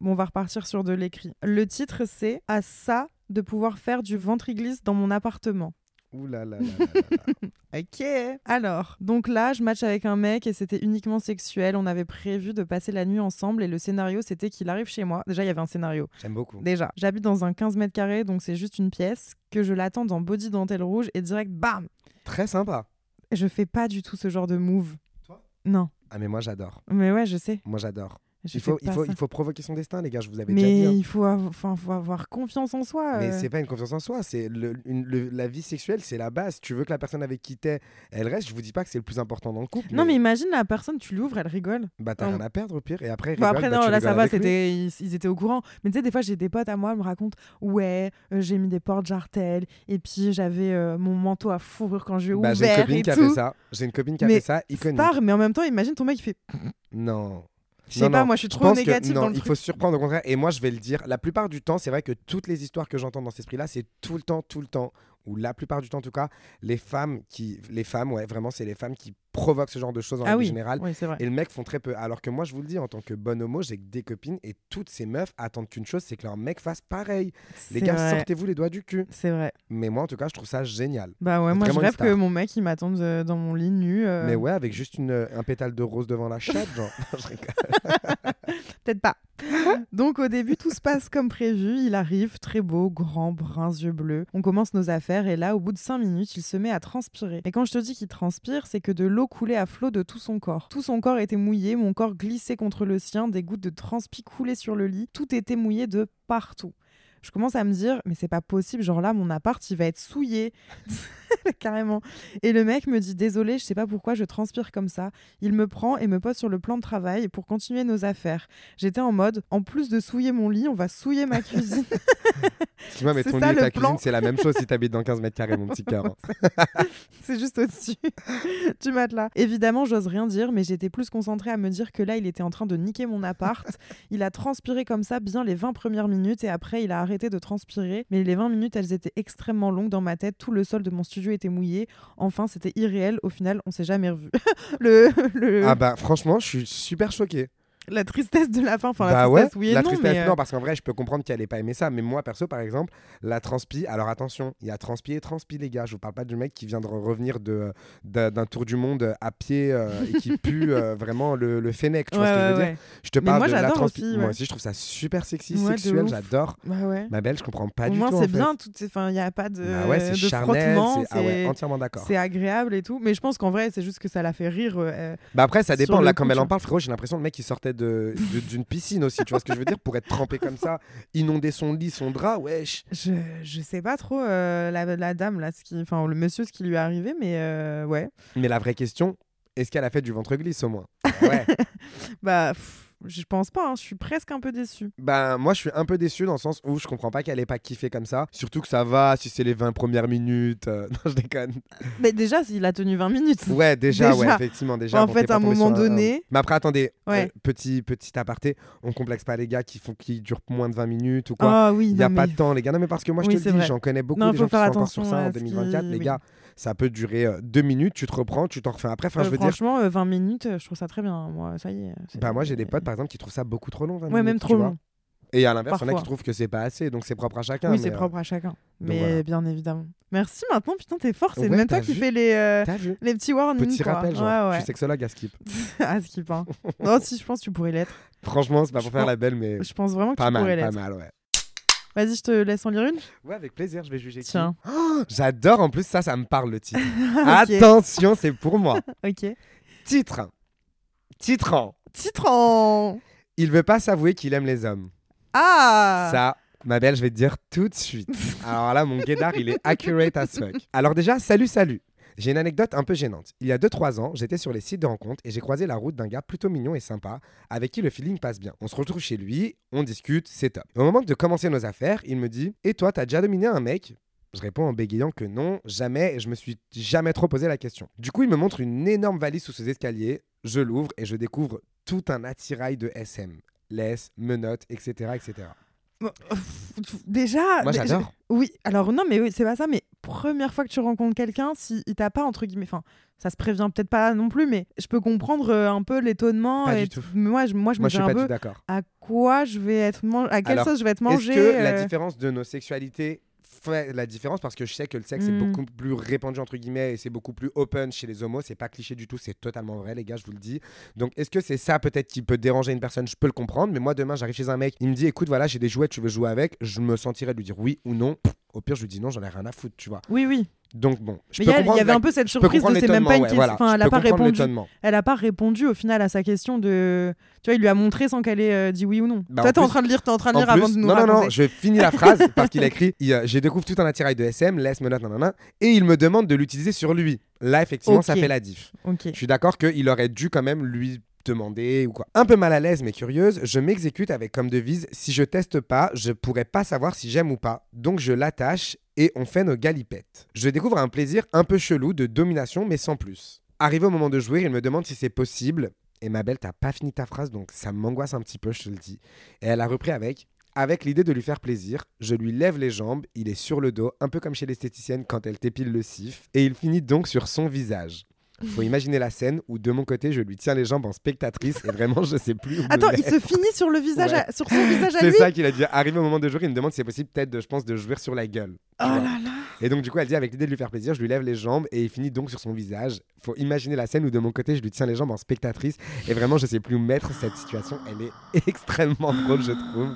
Bon, on va repartir sur de l'écrit. Le titre, c'est À ça de pouvoir faire du ventre-glisse dans mon appartement. Ouh là là. [LAUGHS] Ok. Alors, donc là, je match avec un mec et c'était uniquement sexuel. On avait prévu de passer la nuit ensemble et le scénario, c'était qu'il arrive chez moi. Déjà, il y avait un scénario. J'aime beaucoup. Déjà, j'habite dans un 15 mètres carrés, donc c'est juste une pièce, que je l'attends dans body dentelle rouge et direct, bam Très sympa. Je fais pas du tout ce genre de move. Toi? Non. Ah mais moi j'adore. Mais ouais, je sais. Moi j'adore. Je Il faut, il, faut, ça. il faut provoquer son destin, les gars, je vous avais déjà Mais dit. hein. il faut, avoir, faut avoir confiance en soi. Mais euh. c'est pas une confiance en soi, c'est le, une- le- la vie sexuelle, c'est la base. Tu veux que la personne avec qui t'es, elle reste. Je vous dis pas que c'est le plus important dans le couple. Non, mais imagine la personne, tu lui ouvres, elle rigole. bah t'as rien à perdre au pire. Et après, rigole, après, bah, non, tu là, ça va, c'était, ils, ils étaient au courant. Mais tu sais, des fois, j'ai des potes à moi, elles me racontent Ouais, euh, j'ai mis des portes jartelles, et puis j'avais euh, mon manteau à fourrure quand j'ai Bah, j'ai une copine et qui a fait ça. J'ai une copine qui a Mais fait ça, iconique. Star, mais en même temps, imagine ton mec, il fait Non. Je sais pas, moi, je suis trop négative que non, dans le il truc. faut se surprendre au contraire. Et moi, je vais le dire, la plupart du temps, c'est vrai que toutes les histoires que j'entends dans cet esprit-là, c'est tout le temps, tout le temps, ou la plupart du temps en tout cas, les femmes qui, les femmes, ouais, vraiment, c'est les femmes qui provoquent ce genre de choses en Ah oui, oui vrai. Et le mec font très peu. Alors que moi, je vous le dis, en tant que bon homo, j'ai que des copines et toutes ces meufs attendent qu'une chose, c'est que leur mec fasse pareil. Les gars, vrai, sortez-vous les doigts du cul. C'est vrai. Mais moi, en tout cas, je trouve ça génial. Bah ouais, C'est moi, je rêve que mon mec, il m'attende euh, dans mon lit nu. euh, Mais ouais, avec juste une, un pétale de rose devant la chatte, genre. [LAUGHS] [LAUGHS] Peut-être pas. [LAUGHS] Donc au début, tout se passe comme prévu. Il arrive, très beau, grand, brun, yeux bleus. On commence nos affaires et là, au bout de 5 minutes, il se met à transpirer. Et quand je te dis qu'il transpire, c'est que de l'eau coulait à flot de tout son corps. Tout son corps était mouillé, mon corps glissait contre le sien, des gouttes de transpi coulaient sur le lit. Tout était mouillé de partout. Je commence à me dire, mais c'est pas possible, genre là, mon appart, il va être souillé. [LAUGHS] [LAUGHS] Carrément. Et le mec me dit, désolé, je sais pas pourquoi je transpire comme ça. Il me prend et me pose sur le plan de travail pour continuer nos affaires. J'étais en mode, en plus de souiller mon lit, on va souiller ma cuisine. [LAUGHS] Excuse-moi, mais C'est ton ça, lit et ta plan. cuisine, c'est la même chose si t'habites dans 15 mètres carrés, mon petit cœur. [LAUGHS] C'est juste au-dessus du matelas. Évidemment, j'ose rien dire, mais j'étais plus concentrée à me dire que là, il était en train de niquer mon appart. il a transpiré comme ça bien les 20 premières minutes et après, il a arrêté de transpirer. Mais les 20 minutes, elles étaient extrêmement longues dans ma tête. Tout le sol de mon studio était mouillé. Enfin, c'était irréel. Au final, on s'est jamais revu. [LAUGHS] le, le... Ah bah franchement, je suis super choqué. La tristesse de la fin. Enfin, la bah ouais, tristesse, oui et la non, tristesse, mais, euh, non, parce qu'en vrai, je peux comprendre qu'elle ait pas aimé ça. Mais moi, perso, par exemple, la transpi, alors attention, il y a transpi et transpi, les gars. Je vous parle pas du mec qui vient de revenir de, d'un d'un tour du monde à pied euh, et qui pue [LAUGHS] euh, vraiment le, le fennec. Tu vois ouais, ce que je veux ouais, dire ouais. Je te Mais parle moi, de la transpi. aussi, Moi ouais. aussi, je trouve ça super sexy, Ouais, sexuel, j'adore. Bah ouais. Ma belle, je comprends pas Au du moins, tout. c'est bien. Enfin, il n'y a pas de, Bah ouais, c'est charnel. Ah ouais, entièrement d'accord. c'est agréable et tout. Mais je pense qu'en vrai, c'est juste que ça la fait rire. euh, Bah après, ça dépend. Là, comme elle en parle, frérot, j'ai l'impression le mec il sortait d'une piscine aussi. Tu vois ce que je veux dire Pour être trempé comme ça, inonder son lit, son drap, wesh. Je, je sais pas trop euh, la, la dame, là, ce qui, enfin, le monsieur, ce qui lui est arrivé, mais euh, ouais. Mais la vraie question, est-ce qu'elle a fait du ventre glisse au moins? Ouais. [LAUGHS] Bah, pff, je pense pas, hein, je suis presque un peu déçue. Ben, moi, je suis un peu déçu dans le sens où je comprends pas qu'elle ait pas kiffé comme ça. Surtout que ça va si c'est les 20 premières minutes. euh, [LAUGHS] Non, je déconne. Mais déjà, il a tenu 20 minutes. Ouais, déjà, ouais, effectivement. Déjà, En bon, fait, à un moment sur donné- Mais après, attendez, Ouais. euh, petit, petit aparté, on complexe pas les gars qui, font, qui durent moins de 20 minutes ou quoi. Ah oui, Il n'y a pas de temps, les gars. Non, mais parce que moi, je Oui, te le dis, j'en connais beaucoup Non, des gens qui faire sont encore sur ça en ce qui- 2024. Les gars, ça peut durer euh, deux minutes, tu te reprends, tu t'en refais après. Enfin, Euh, je veux dire, franchement, euh, 20 minutes, euh, je trouve ça très bien. Moi, ça y est. c'est- bah, moi, j'ai des potes, par exemple, qui trouvent ça beaucoup trop long. 20 Ouais, minutes, même trop long. Et à l'inverse, il y en a qui trouvent que c'est pas assez, donc c'est propre à chacun. Oui, c'est euh, propre à chacun. Mais voilà. bien évidemment. Merci maintenant, putain, t'es fort. C'est Ouais, même toi qui fais les, euh, les petits warnings. Petit quoi. rappel, genre, Ouais, je ouais. suis sexologue à Skip. [LAUGHS] ah, skip. Hein. non, si, je pense que tu pourrais l'être. [LAUGHS] Franchement, c'est pas Je pour faire pense- la belle, mais Je pense vraiment que pas tu pourrais mal, pas l'être. mal, ouais. Vas-y, je te laisse en lire une. Ouais, avec plaisir, je vais juger. Tiens. [GASPS] Oh, J'adore, en plus, ça, ça me parle le titre. [LAUGHS] Attention, c'est pour moi. Ok. Titre. Titre. Titre en. Il veut pas s'avouer qu'il aime les hommes. Ah Ça, ma belle, je vais te dire tout de suite. [LAUGHS] Alors là, mon guédard, il est accurate as fuck. Alors déjà, salut, salut. J'ai une anecdote un peu gênante. Il y a 2-3 ans, j'étais sur les sites de rencontres et j'ai croisé la route d'un gars plutôt mignon et sympa, avec qui le feeling passe bien. On se retrouve chez lui, on discute, c'est top. Au moment de commencer nos affaires, il me dit Et toi, t'as déjà dominé un mec? Je réponds en bégayant que non, jamais, et je me suis jamais trop posé la question. Du coup, il me montre une énorme valise sous ses escaliers, je l'ouvre et je découvre tout un attirail de SM. Laisse, menottes, etc. etc. Déjà. Moi, j'adore. Oui, alors non, mais oui, c'est pas ça. Mais première fois que tu rencontres quelqu'un, si il t'a pas entre guillemets, enfin, ça se prévient peut-être pas non plus, mais je peux comprendre euh, un peu l'étonnement. Pas et du tout. Moi, je, moi, je Moi, me dis suis un peu à quoi je vais être mangé, à quelle Alors, sauce je vais être Est-ce mangé. que la euh, différence de nos sexualités fait la différence parce que je sais que le sexe est Mm. beaucoup plus répandu entre guillemets et c'est beaucoup plus open chez les homos. C'est pas cliché du tout c'est totalement vrai les gars je vous le dis. Donc est-ce que c'est ça peut-être qui peut déranger une personne? Je peux le comprendre mais moi demain j'arrive chez un mec il me dit écoute voilà j'ai des jouets tu veux jouer avec? Je me sentirais de lui dire oui ou non. Pff, au pire je lui dis non j'en ai rien à foutre tu vois. Oui, oui. Donc bon je Mais peux il y avait un peu cette surprise de c'est même pas une ouais, voilà. Elle a peux pas répondu. Elle a pas répondu au final à sa question de. Tu vois, il lui a montré sans qu'elle ait euh, dit oui ou non. Bah, Toi, t'es en train de lire, t'es en train de En lire avant de nous non, non, non, je finis la phrase [LAUGHS] parce qu'il a écrit J'ai découvert tout un attirail de SM, laisse me note, nanana, et il me demande de l'utiliser sur lui. Là, effectivement, ça fait la diff. Je suis d'accord qu'il aurait dû quand même lui demander ou quoi. Un peu mal à l'aise mais curieuse, je m'exécute avec comme devise si je teste pas, je pourrais pas savoir si j'aime ou pas. Donc je l'attache et on fait nos galipettes. Je découvre un plaisir un peu chelou de domination mais sans plus. Arrivé au moment de jouer, il me demande si c'est possible. Et ma belle, t'as pas fini ta phrase donc ça m'angoisse un petit peu, je te le dis. Et elle a repris avec avec l'idée de lui faire plaisir, je lui lève les jambes, il est sur le dos, un peu comme chez l'esthéticienne quand elle t'épile le sif, et il finit donc sur son visage. Faut imaginer la scène où de mon côté je lui tiens les jambes en spectatrice et vraiment je sais plus où me Attends, il se finit sur le visage, Ouais. à- sur son visage à C'est lui. ça qu'il a dit. Arrivé au moment de jouer, il me demande si c'est possible peut-être, je pense, de jouer sur la gueule. Oh là là. Et donc du coup, elle dit avec l'idée de lui faire plaisir, je lui lève les jambes et il finit donc sur son visage. Faut imaginer la scène où de mon côté, je lui tiens les jambes en spectatrice et vraiment, je sais plus où mettre cette situation. Elle est [LAUGHS] extrêmement drôle, je trouve.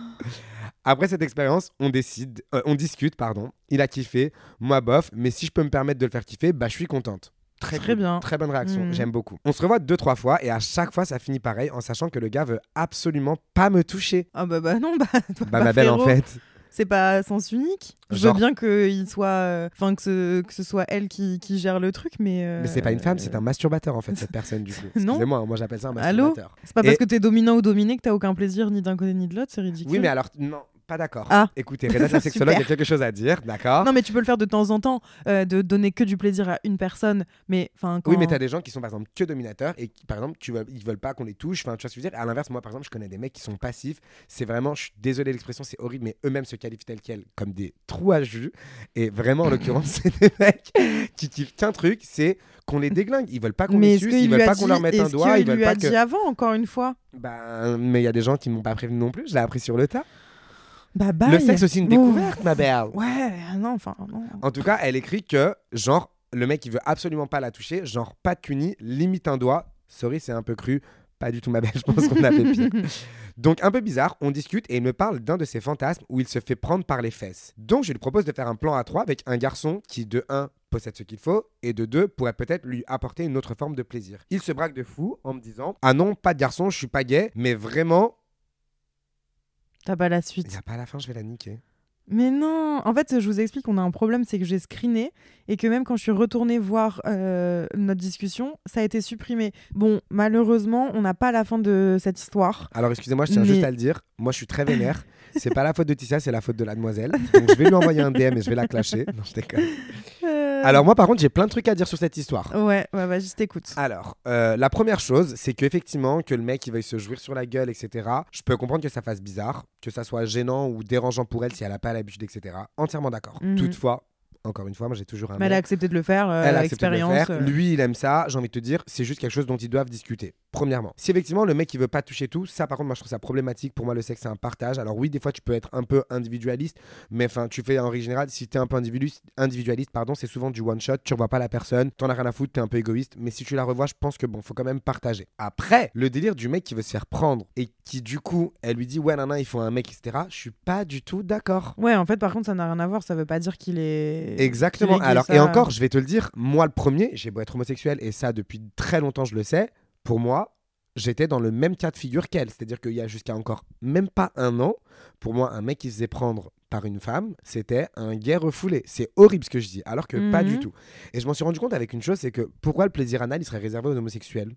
Après cette expérience, on décide, euh, on discute, pardon. Il a kiffé, moi bof, mais si je peux me permettre de le faire kiffer, bah je suis contente. Très, Très bien. Très bonne réaction, Mhm. j'aime beaucoup. On se revoit deux, trois fois et à chaque fois, ça finit pareil en sachant que le gars veut absolument pas me toucher. Ah bah, bah non, [LAUGHS] bah, toi, Bah, ma belle, en fait. C'est pas sens unique. Je veux bien qu'il soit, euh, que ce, que ce soit elle qui, qui gère le truc, mais. euh, Mais c'est pas une femme, c'est un masturbateur en fait, cette [LAUGHS] personne du coup. Non. Excusez-moi, moi j'appelle ça un Allô? masturbateur. C'est pas parce que t'es dominant ou dominé que t'as aucun plaisir ni d'un côté ni de l'autre, c'est ridicule. Oui, mais alors, non, Pas d'accord. Ah. Écoutez, Renate la [LAUGHS] sexologue, il y a quelque chose à dire, d'accord Non, mais tu peux le faire de temps en temps, euh, de donner que du plaisir à une personne. Mais enfin, quand... Oui, mais t'as des gens qui sont par exemple que dominateurs et qui, par exemple, tu veux, ils veulent pas qu'on les touche. Enfin, tu vois ce que je veux dire? À l'inverse, moi, par exemple, je connais des mecs qui sont passifs. C'est vraiment, je suis désolé l'expression, c'est horrible, mais eux-mêmes se qualifient tels quels comme des trous à jus. Et vraiment, en l'occurrence, [LAUGHS] c'est des mecs qui kiffent qu'un truc, c'est qu'on les déglingue. Ils veulent pas qu'on les suce, ils veulent a pas qu'on leur mette un doigt, ils veulent lui pas a que. dit avant, encore une fois? Ben, mais il y a des gens qui m'ont pas prévenu non plus. Je l'ai appris sur le tas. Bah, bye. Le sexe aussi une découverte, ma belle. Ouais, non, enfin, non. En tout cas, elle écrit que, genre, le mec, il veut absolument pas la toucher, genre, pas de cuni, limite un doigt. Sorry, c'est un peu cru. Pas du tout, ma belle, je pense qu'on a fait pire. [LAUGHS] Donc, un peu bizarre, on discute et il me parle d'un de ses fantasmes où il se fait prendre par les fesses. Donc, je lui propose de faire un plan à trois avec un garçon qui, de 1, possède ce qu'il faut et de 2, pourrait peut-être lui apporter une autre forme de plaisir. Il se braque de fou en me disant Ah non, pas de garçon, je suis pas gay, mais vraiment. T'as pas la Il suite. n'y a pas la fin, je vais la niquer. Mais non, en fait, je vous explique, on a un problème, c'est que j'ai screené et que même quand je suis retournée voir euh, notre discussion, ça a été supprimé. Bon, malheureusement, on n'a pas la fin de cette histoire. Alors excusez-moi, je tiens Mais- juste à le dire. Moi, je suis très vénère. C'est pas la faute de Tissia, c'est la faute de la demoiselle. Donc je vais lui envoyer un DM et je vais la clasher. Non, je déconne. [LAUGHS] Euh, Alors moi, par contre, j'ai plein de trucs à dire sur cette histoire. Ouais, ouais, vas-y, je t'écoute. Alors, euh, la première chose, c'est qu'effectivement, que le mec il veuille se jouir sur la gueule, etc. Je peux comprendre que ça fasse bizarre, que ça soit gênant ou dérangeant pour elle si elle a pas l'habitude, etc. Entièrement d'accord. Mhm. Toutefois, encore une fois, moi j'ai toujours un. Mais elle a accepté de le faire, euh, elle a accepté de le faire. euh. Lui, il aime ça. J'ai envie de te dire, c'est juste quelque chose dont ils doivent discuter. Premièrement, si effectivement le mec il veut pas toucher tout, ça par contre, moi je trouve ça problématique. Pour moi, le sexe c'est un partage. Alors oui, des fois tu peux être un peu individualiste, mais enfin, tu fais en règle générale, si tu es un peu individualiste, individualiste pardon, c'est souvent du one shot. Tu revois pas la personne, t'en as rien à foutre, t'es un peu égoïste. Mais si tu la revois, je pense que bon, faut quand même partager. Après, le délire du mec qui veut se faire prendre et qui du coup, elle lui dit ouais, nan, nan, il faut un mec, etc. Je suis pas du tout d'accord. Ouais, en fait, par contre, ça n'a rien à voir. Ça veut pas dire qu'il est. Exactement. Alors, ça- et encore, je vais te le dire, moi le premier, j'ai beau être homosexuel et ça depuis très longtemps, je le sais. Pour moi, j'étais dans le même cas de figure qu'elle. C'est-à-dire qu'il y a jusqu'à encore même pas un an, pour moi, un mec qui se faisait prendre par une femme, c'était un gay refoulé. C'est horrible ce que je dis, alors que pas Mhm. du tout. Et je m'en suis rendu compte avec une chose, c'est que pourquoi le plaisir anal, il serait réservé aux homosexuels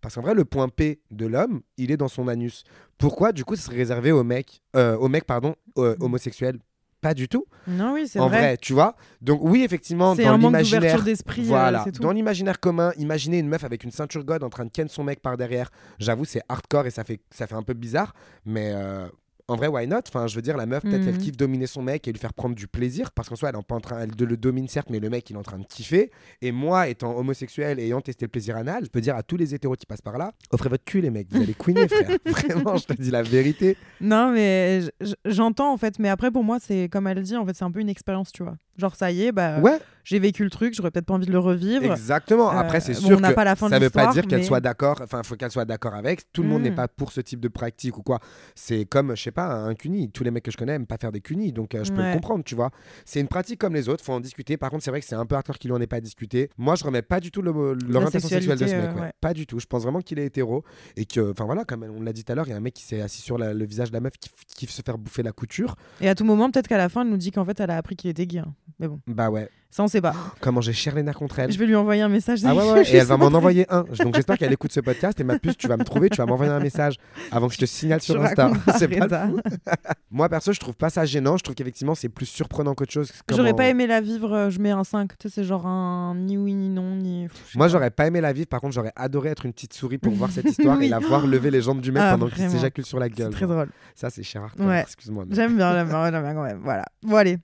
parce qu'en vrai, le point P de l'homme, il est dans son anus. Pourquoi, du coup, ce serait réservé aux mecs, euh, aux mecs pardon, euh, homosexuels? Pas du tout. Non, oui, c'est En vrai. vrai. tu vois. Donc oui, effectivement, C'est dans l'imaginaire, d'ouverture d'esprit. euh, voilà, dans l'imaginaire commun, imaginez une meuf avec une ceinture god en train de ken son mec par derrière. J'avoue, c'est hardcore et ça fait ça fait un peu bizarre, mais euh, en vrai, why not? Enfin, je veux dire, la meuf, peut-être, elle Mhm. kiffe dominer son mec et lui faire prendre du plaisir, parce qu'en soi, elle est pas en train, elle le domine certes, mais le mec, il est en train de kiffer. Et moi, étant homosexuel et ayant testé le plaisir anal, je peux dire à tous les hétéros qui passent par là, offrez votre cul, les mecs, vous allez queener, frère. [LAUGHS] Vraiment, je te dis la vérité. Non, mais j'entends en fait. Mais après, pour moi, c'est comme elle dit, en fait, c'est un peu une expérience, tu vois. Genre, ça y est, bah, Ouais, j'ai vécu le truc, j'aurais peut-être pas envie de le revivre. Exactement. Euh, Après, c'est bon, sûr on n'a que pas la fin de ça veut pas dire qu'elle mais- soit d'accord. Enfin, il faut qu'elle soit d'accord avec. Tout le monde n'est pas pour ce type de pratique ou quoi. C'est comme, je sais pas, un cuni. Tous les mecs que je connais aiment pas faire des cunis, donc euh, je peux Ouais. le comprendre, tu vois. C'est une pratique comme les autres. Faut en discuter. Par contre, c'est vrai que c'est un peu hardcore qu'il en ait pas discuté. Moi, je remets pas du tout le- l'orientation sexuelle de ce mec. euh, ouais. Pas du tout. Je pense vraiment qu'il est hétéro et que, enfin voilà, comme on l'a dit tout à l'heure, il y a un mec qui s'est assis sur la- le visage de la meuf qui kiffe se faire bouffer la couture. Et à tout moment, peut-être qu'à la fin, elle nous dit qu'en fait, elle a appris qu'il était gay. hein. Mais bon, Bah ouais. ça, on sait pas. [GASPS] Comment j'ai cher les nerfs contre elle. Je vais lui envoyer un message. Ah ouais, ouais, Je [LAUGHS] et elle va m'en envoyer un. Donc j'espère qu'elle écoute ce podcast et ma puce, tu vas me trouver, tu vas m'envoyer un message avant que je te signale Je sur Insta. [LAUGHS] C'est pas Reda. [LAUGHS] Moi perso, je trouve pas ça gênant, je trouve qu'effectivement c'est plus surprenant qu'autre chose. J'aurais pas aimé la vivre, euh, je mets un 5. Tu sais, c'est genre un ni oui ni non, ni. Pff, Moi j'aurais pas aimé la vivre, par contre j'aurais adoré être une petite souris pour voir cette histoire Oui. et la voir lever les jambes du mec Ah, pendant qu'il s'éjacule sur la C'est gueule. très genre. drôle. Ça c'est cher Ouais. excuse-moi. J'aime bien, j'aime bien, j'aime bien quand même. Voilà. Bon, allez,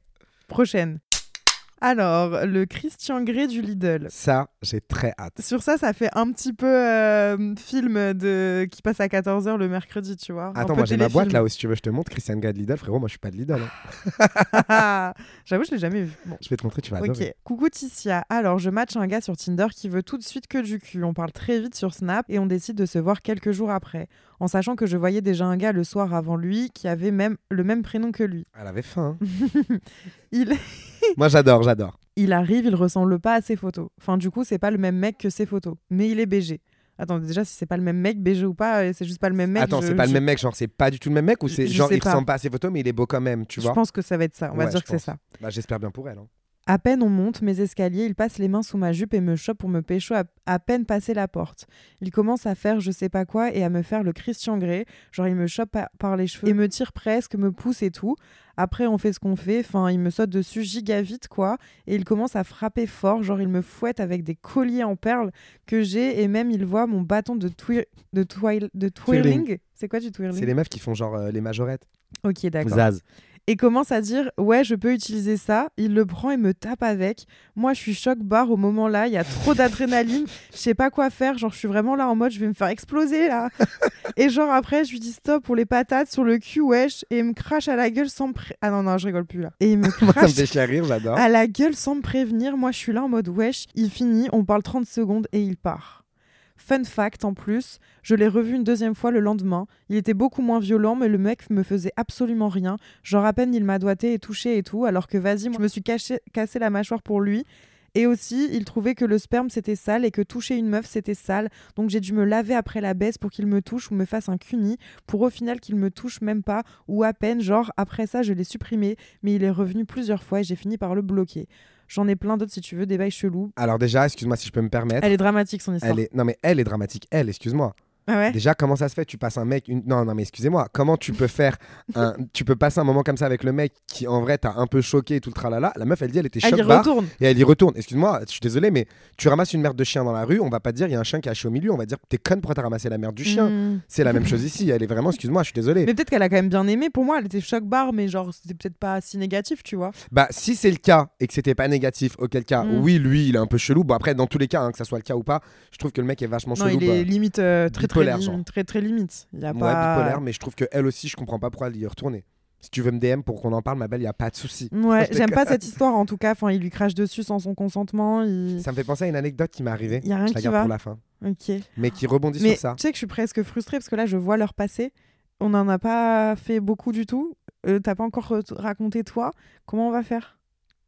prochaine. Alors, le Christian Grey du Lidl. Ça, j'ai très hâte. Sur ça, ça fait un petit peu euh, film de... qui passe à 14h le mercredi, tu vois. Attends, moi j'ai ma boîte là où si tu veux je te montre Christian Grey de Lidl, frérot, moi je suis pas de Lidl. hein. [LAUGHS] J'avoue, je l'ai jamais vu. Bon. Je vais te montrer, tu vas adorer. Ok, coucou Ticia. Alors, je match un gars sur Tinder qui veut tout de suite que du cul. On parle très vite sur Snap et on décide de se voir quelques jours après, en sachant que je voyais déjà un gars le soir avant lui qui avait même le même prénom que lui. Elle avait faim. hein. [LAUGHS] Il, moi j'adore, j'adore. il arrive, il ressemble pas à ses photos. Enfin, du coup, c'est pas le même mec que ses photos, mais il est BG. Attends, déjà, si c'est pas le même mec, BG ou pas, euh, c'est juste pas le même mec. Attends, je- c'est pas le je- même mec, genre c'est pas du tout le même mec ou c'est Je genre sais il pas. ressemble pas à ses photos mais il est beau quand même, tu Je vois? pense que ça va être ça. On va Ouais, dire je que c'est pense. ça. Bah j'espère bien pour elle. hein. À peine on monte mes escaliers, il passe les mains sous ma jupe et me chope pour me pécho à, à peine passer la porte. Il commence à faire je sais pas quoi et à me faire le Christian Grey. Genre il me chope par, par les cheveux et me tire presque, me pousse et tout. Après on fait ce qu'on fait, enfin il me saute dessus giga vite quoi. Et il commence à frapper fort, genre il me fouette avec des colliers en perles que j'ai et même il voit mon bâton de, twi de, twirl- de twirling. Twirling. C'est quoi du twirling? C'est les meufs qui font genre euh, les majorettes. Ok d'accord Zaz. Et commence à dire ouais je peux utiliser ça. Il le prend et me tape avec. Moi je suis choc barre au moment là il y a trop d'adrénaline. Je sais pas quoi faire. Genre je suis vraiment là en mode je vais me faire exploser là. Et genre après je lui dis stop pour les patates sur le cul wesh et il me crache à la gueule sans me pré- ah non non je rigole plus là. Et il me [LAUGHS] Moi, ça me crache rire, à la gueule sans me prévenir. Moi je suis là en mode wesh il finit on parle 30 secondes et il part Fun fact en plus, je l'ai revu une deuxième fois le lendemain. Il était beaucoup moins violent, mais le mec me faisait absolument rien. Genre à peine il m'a doigté et touché et tout, alors que vas-y, je me suis cassé la mâchoire pour lui. Et aussi, il trouvait que le sperme c'était sale et que toucher une meuf c'était sale. Donc j'ai dû me laver après la baisse pour qu'il me touche ou me fasse un cuni, pour au final qu'il me touche même pas ou à peine. Genre après ça, je l'ai supprimé, mais il est revenu plusieurs fois et j'ai fini par le bloquer. J'en ai plein d'autres si tu veux, des bails chelous. Alors déjà, excuse-moi si je peux me permettre. Elle est dramatique son histoire. Elle est... Non mais elle est dramatique. Elle, excuse-moi. Ah ouais? Déjà, comment ça se fait? Tu passes un mec. Une... Non, non, mais excusez-moi. Comment tu peux faire un. Tu peux passer un moment comme ça avec le mec qui, en vrai, t'a un peu choqué et tout le tralala? La meuf, elle dit, elle était Elle y retourne. et elle y retourne. Excuse-moi, je suis désolé, mais tu ramasses une merde de chien dans la rue, on va pas dire, il y a un chien qui a haché au milieu, on va dire, t'es conne, pourquoi t'as ramassé la merde du chien Mm. C'est la même chose ici. Elle est vraiment, excuse-moi, je suis désolé. Mais peut-être qu'elle a quand même bien aimé. Pour moi, elle était choc barre, mais genre, c'était peut-être pas si négatif, tu vois. Bah, si c'est le cas et que c'était pas négatif, auquel cas, Mm. oui, lui, il est un peu chelou. Bon, après, dans tous les cas, hein, que ça soit le cas ou pas, je trouve que le mec est vachement non, chelou. il est bah, limite euh, très, très, bipolaire, li- genre. très, très limite. Il y a ouais, pas... bipolaire, mais je trouve que elle aussi, je comprends pas pourquoi elle y est retournée. Si tu veux me DM pour qu'on en parle, ma belle, il y a pas de souci. Ouais, [LAUGHS] j'aime pas cette histoire en tout cas. Enfin, il lui crache dessus sans son consentement. Il... Ça me fait penser à une anecdote qui m'est arrivée. Y a rien je la qui garde va. pour la fin. Ok. Mais qui rebondit Mais sur ça. tu sais que je suis presque frustrée parce que là, je vois leur passé. On n'en a pas fait beaucoup du tout. Euh, T'as pas encore raconté toi. Comment on va faire?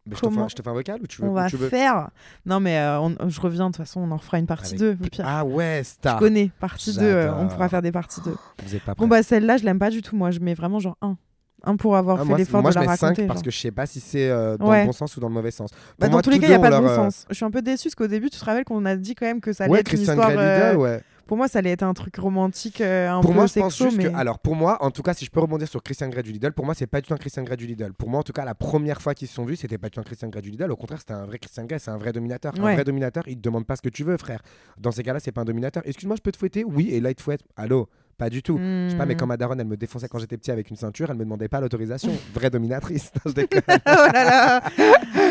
Mais je, te fais, comment un- je te fais un vocal ou tu veux, On va tu veux faire. Non, mais euh, on- je reviens. De toute façon, on en refera une partie Avec 2. au pire. Ah ouais, je star. connais. Partie 2. euh, on pourra faire des parties 2. [GASPS] Vous êtes pas Bon, prêts. bah celle-là, je l'aime pas du tout. Moi, je mets vraiment genre 1. 1 pour avoir Ah, fait moi, c'est- l'effort moi, de je la mets 5 raconter. parce que je sais pas si c'est euh, dans Ouais. le bon sens ou dans le mauvais sens. Bah, Pour dans moi, tous les cas, il n'y a pas de bon euh, sens. Je suis un peu déçue parce qu'au début, tu te rappelles qu'on a dit quand même que ça allait Ouais, être une Christian histoire. Grey euh, ouais. Pour moi, ça allait être un truc romantique, euh, un Pour peu moi, je pense sexo, juste mais... que. Alors, pour moi, en tout cas, si je peux rebondir sur Christian Grey du Lidl, pour moi, c'est pas du tout un Christian Grey du Lidl. Pour moi, en tout cas, la première fois qu'ils se sont vus, c'était pas du tout un Christian Grey du Lidl. Au contraire, c'était un vrai Christian Grey, c'est un vrai dominateur. Un vrai dominateur, il te demande pas ce que tu veux, frère. Dans ces cas-là, c'est pas un dominateur. Excuse-moi, je peux te fouetter? Oui, et là, il te fouette. Allô? Pas du tout. Je sais pas, mais Hmm. quand ma daronne, elle me défonçait quand j'étais petit avec une ceinture, elle me demandait pas l'autorisation. [LAUGHS] Vraie dominatrice. [LAUGHS] Non, je déconne. [LAUGHS] oh là là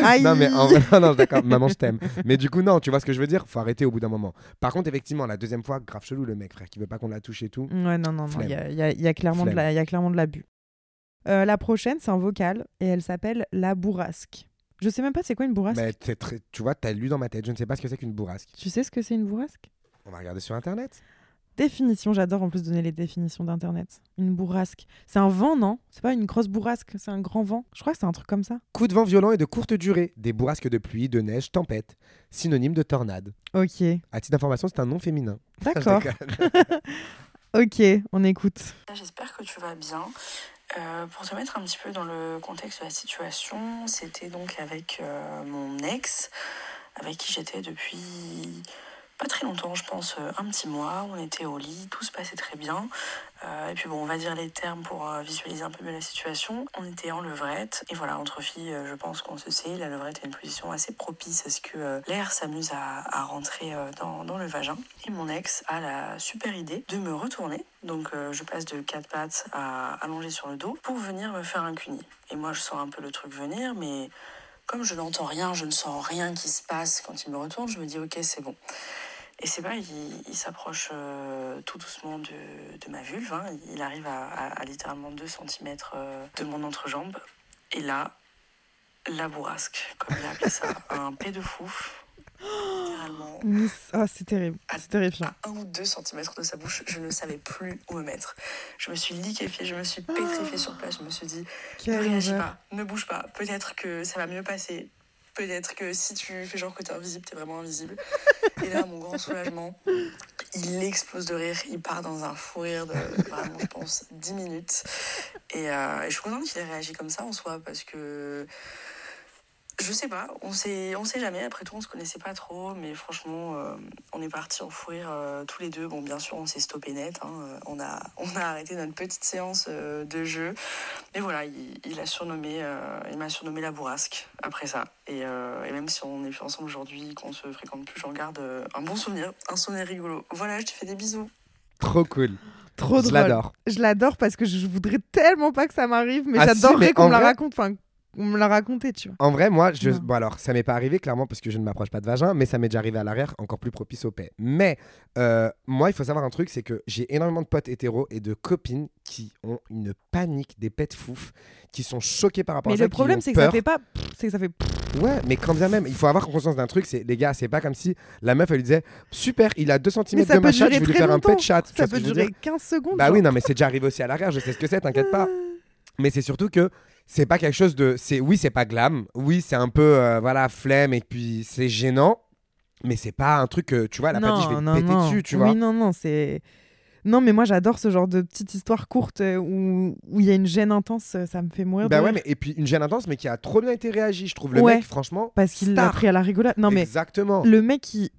Aïe Non, mais en vrai, non, non, d'accord, maman, je t'aime. Mais du coup, non, tu vois ce que je veux dire? Faut arrêter au bout d'un moment. Par contre, effectivement, la deuxième fois, grave chelou le mec, frère, qui veut pas qu'on la touche et tout. Ouais, non, non, il y a, il y a- il y a clairement de Flemme. l'abus. Euh, la prochaine, c'est un vocal, et elle s'appelle La Bourrasque. Je sais même pas c'est quoi une bourrasque. Mais très- tu vois, t'as lu dans ma tête, je ne sais pas ce que c'est qu'une bourrasque. Tu sais ce que c'est une bourrasque? On va regarder sur internet. Définition, j'adore en plus donner les définitions d'internet. Une bourrasque. C'est un vent, non? C'est pas une grosse bourrasque, c'est un grand vent? Je crois que c'est un truc comme ça. Coup de vent violent et de courte durée, des bourrasques de pluie, de neige, tempête, synonyme de tornade. Ok, À titre d'information, c'est un nom féminin. [LAUGHS] d'accord. [LAUGHS] Ok, on écoute. J'espère que tu vas bien. Euh, pour te mettre un petit peu dans le contexte de la situation, c'était donc avec euh, mon ex, avec qui j'étais depuis pas très longtemps, je pense euh, un petit mois. On était au lit, tout se passait très bien. Euh, et puis bon, on va dire les termes pour euh, visualiser un peu mieux la situation. On était en levrette, et voilà, entre filles, je pense qu'on se sait, la levrette est une position assez propice à ce que l'air s'amuse à, rentrer dans, dans le vagin. Et mon ex a la super idée de me retourner. Donc je passe de quatre pattes à allonger sur le dos pour venir me faire un cuni. Et moi, je sens un peu le truc venir, mais comme je n'entends rien, je ne sens rien qui se passe quand il me retourne, je me dis ok, c'est bon. Et c'est pas, il, il s'approche euh, tout doucement de, de ma vulve. hein. Il arrive à, à- à littéralement 2 cm de mon entrejambe. Et là, la bourrasque, comme il a appelé ça, [LAUGHS] un pet de fouf. Littéralement. [GASPS] Oh, c'est terrible. C'est terrifiant. à 1 ou 2 cm de sa bouche, je ne savais plus où me mettre. Je me suis liquéfiée, je me suis pétrifiée sur place. Je me suis dit, ne réagis pas, ne bouge pas. Peut-être que ça va mieux passer. Peut-être que si tu fais genre que t'es invisible, t'es vraiment invisible. Et là, mon grand soulagement, il explose de rire. Il part dans un fou rire de vraiment, je pense, 10 minutes. Et, euh, et je suis contente qu'il ait réagi comme ça en soi parce que Je sais pas, on sait, on sait jamais. Après tout, on se connaissait pas trop, mais franchement, euh, on est parti en fou rire euh, tous les deux. Bon, bien sûr, on s'est stoppé net. hein. Euh, On, a, [LAUGHS] on a arrêté notre petite séance euh, de jeu. Mais voilà, il, il a surnommé, euh, il m'a surnommé la bourrasque après ça. Et, euh, et même si on n'est plus ensemble aujourd'hui, qu'on se fréquente plus, j'en garde euh, un bon souvenir, un souvenir rigolo. Voilà, je te fais des bisous. Trop cool. Trop Je drôle. l'adore. Je l'adore parce que je voudrais tellement pas que ça m'arrive, mais Ah j'adorerais qu'on me la vrai- raconte. Enfin, qu'on me l'a raconté, tu vois. En vrai, moi, je... Bon alors, ça m'est pas arrivé clairement parce que je ne m'approche pas de vagin, mais ça m'est déjà arrivé à l'arrière, encore plus propice au paix. Mais euh, moi, il faut savoir un truc, c'est que j'ai énormément de potes hétéros et de copines qui ont une panique des pets fouf, qui sont choqués par rapport Mais à ça. le qui problème, c'est que ça fait pas. C'est que ça fait. Ouais, mais quand bien même, il faut avoir conscience d'un truc, c'est les gars, c'est pas comme si la meuf elle lui disait super, il a 2 cm Mais de ma chatte, je vais lui faire un pet chat. Ça peut durer dire? 15 secondes. Bah genre. oui, non, mais c'est déjà arrivé aussi à l'arrière, je sais ce que c'est, t'inquiète pas. [LAUGHS] Mais c'est surtout que c'est pas quelque chose de. c'est Oui, c'est pas glam. Oui, c'est un peu, euh, voilà, flemme et puis c'est gênant. Mais c'est pas un truc que, tu vois, elle a pas dit je vais non, péter non. dessus, tu oui, vois. non, non, c'est. Non, mais moi j'adore ce genre de petite histoire courte euh, où où il y a une gêne intense, euh, ça me fait mourir. Bah de ouais, rire. mais et puis une gêne intense, mais qui a trop bien été réagi, je trouve. Le Ouais. mec, franchement. Parce qu'il l'a pris à la rigolade. Non, mais Exactement. le mec qui,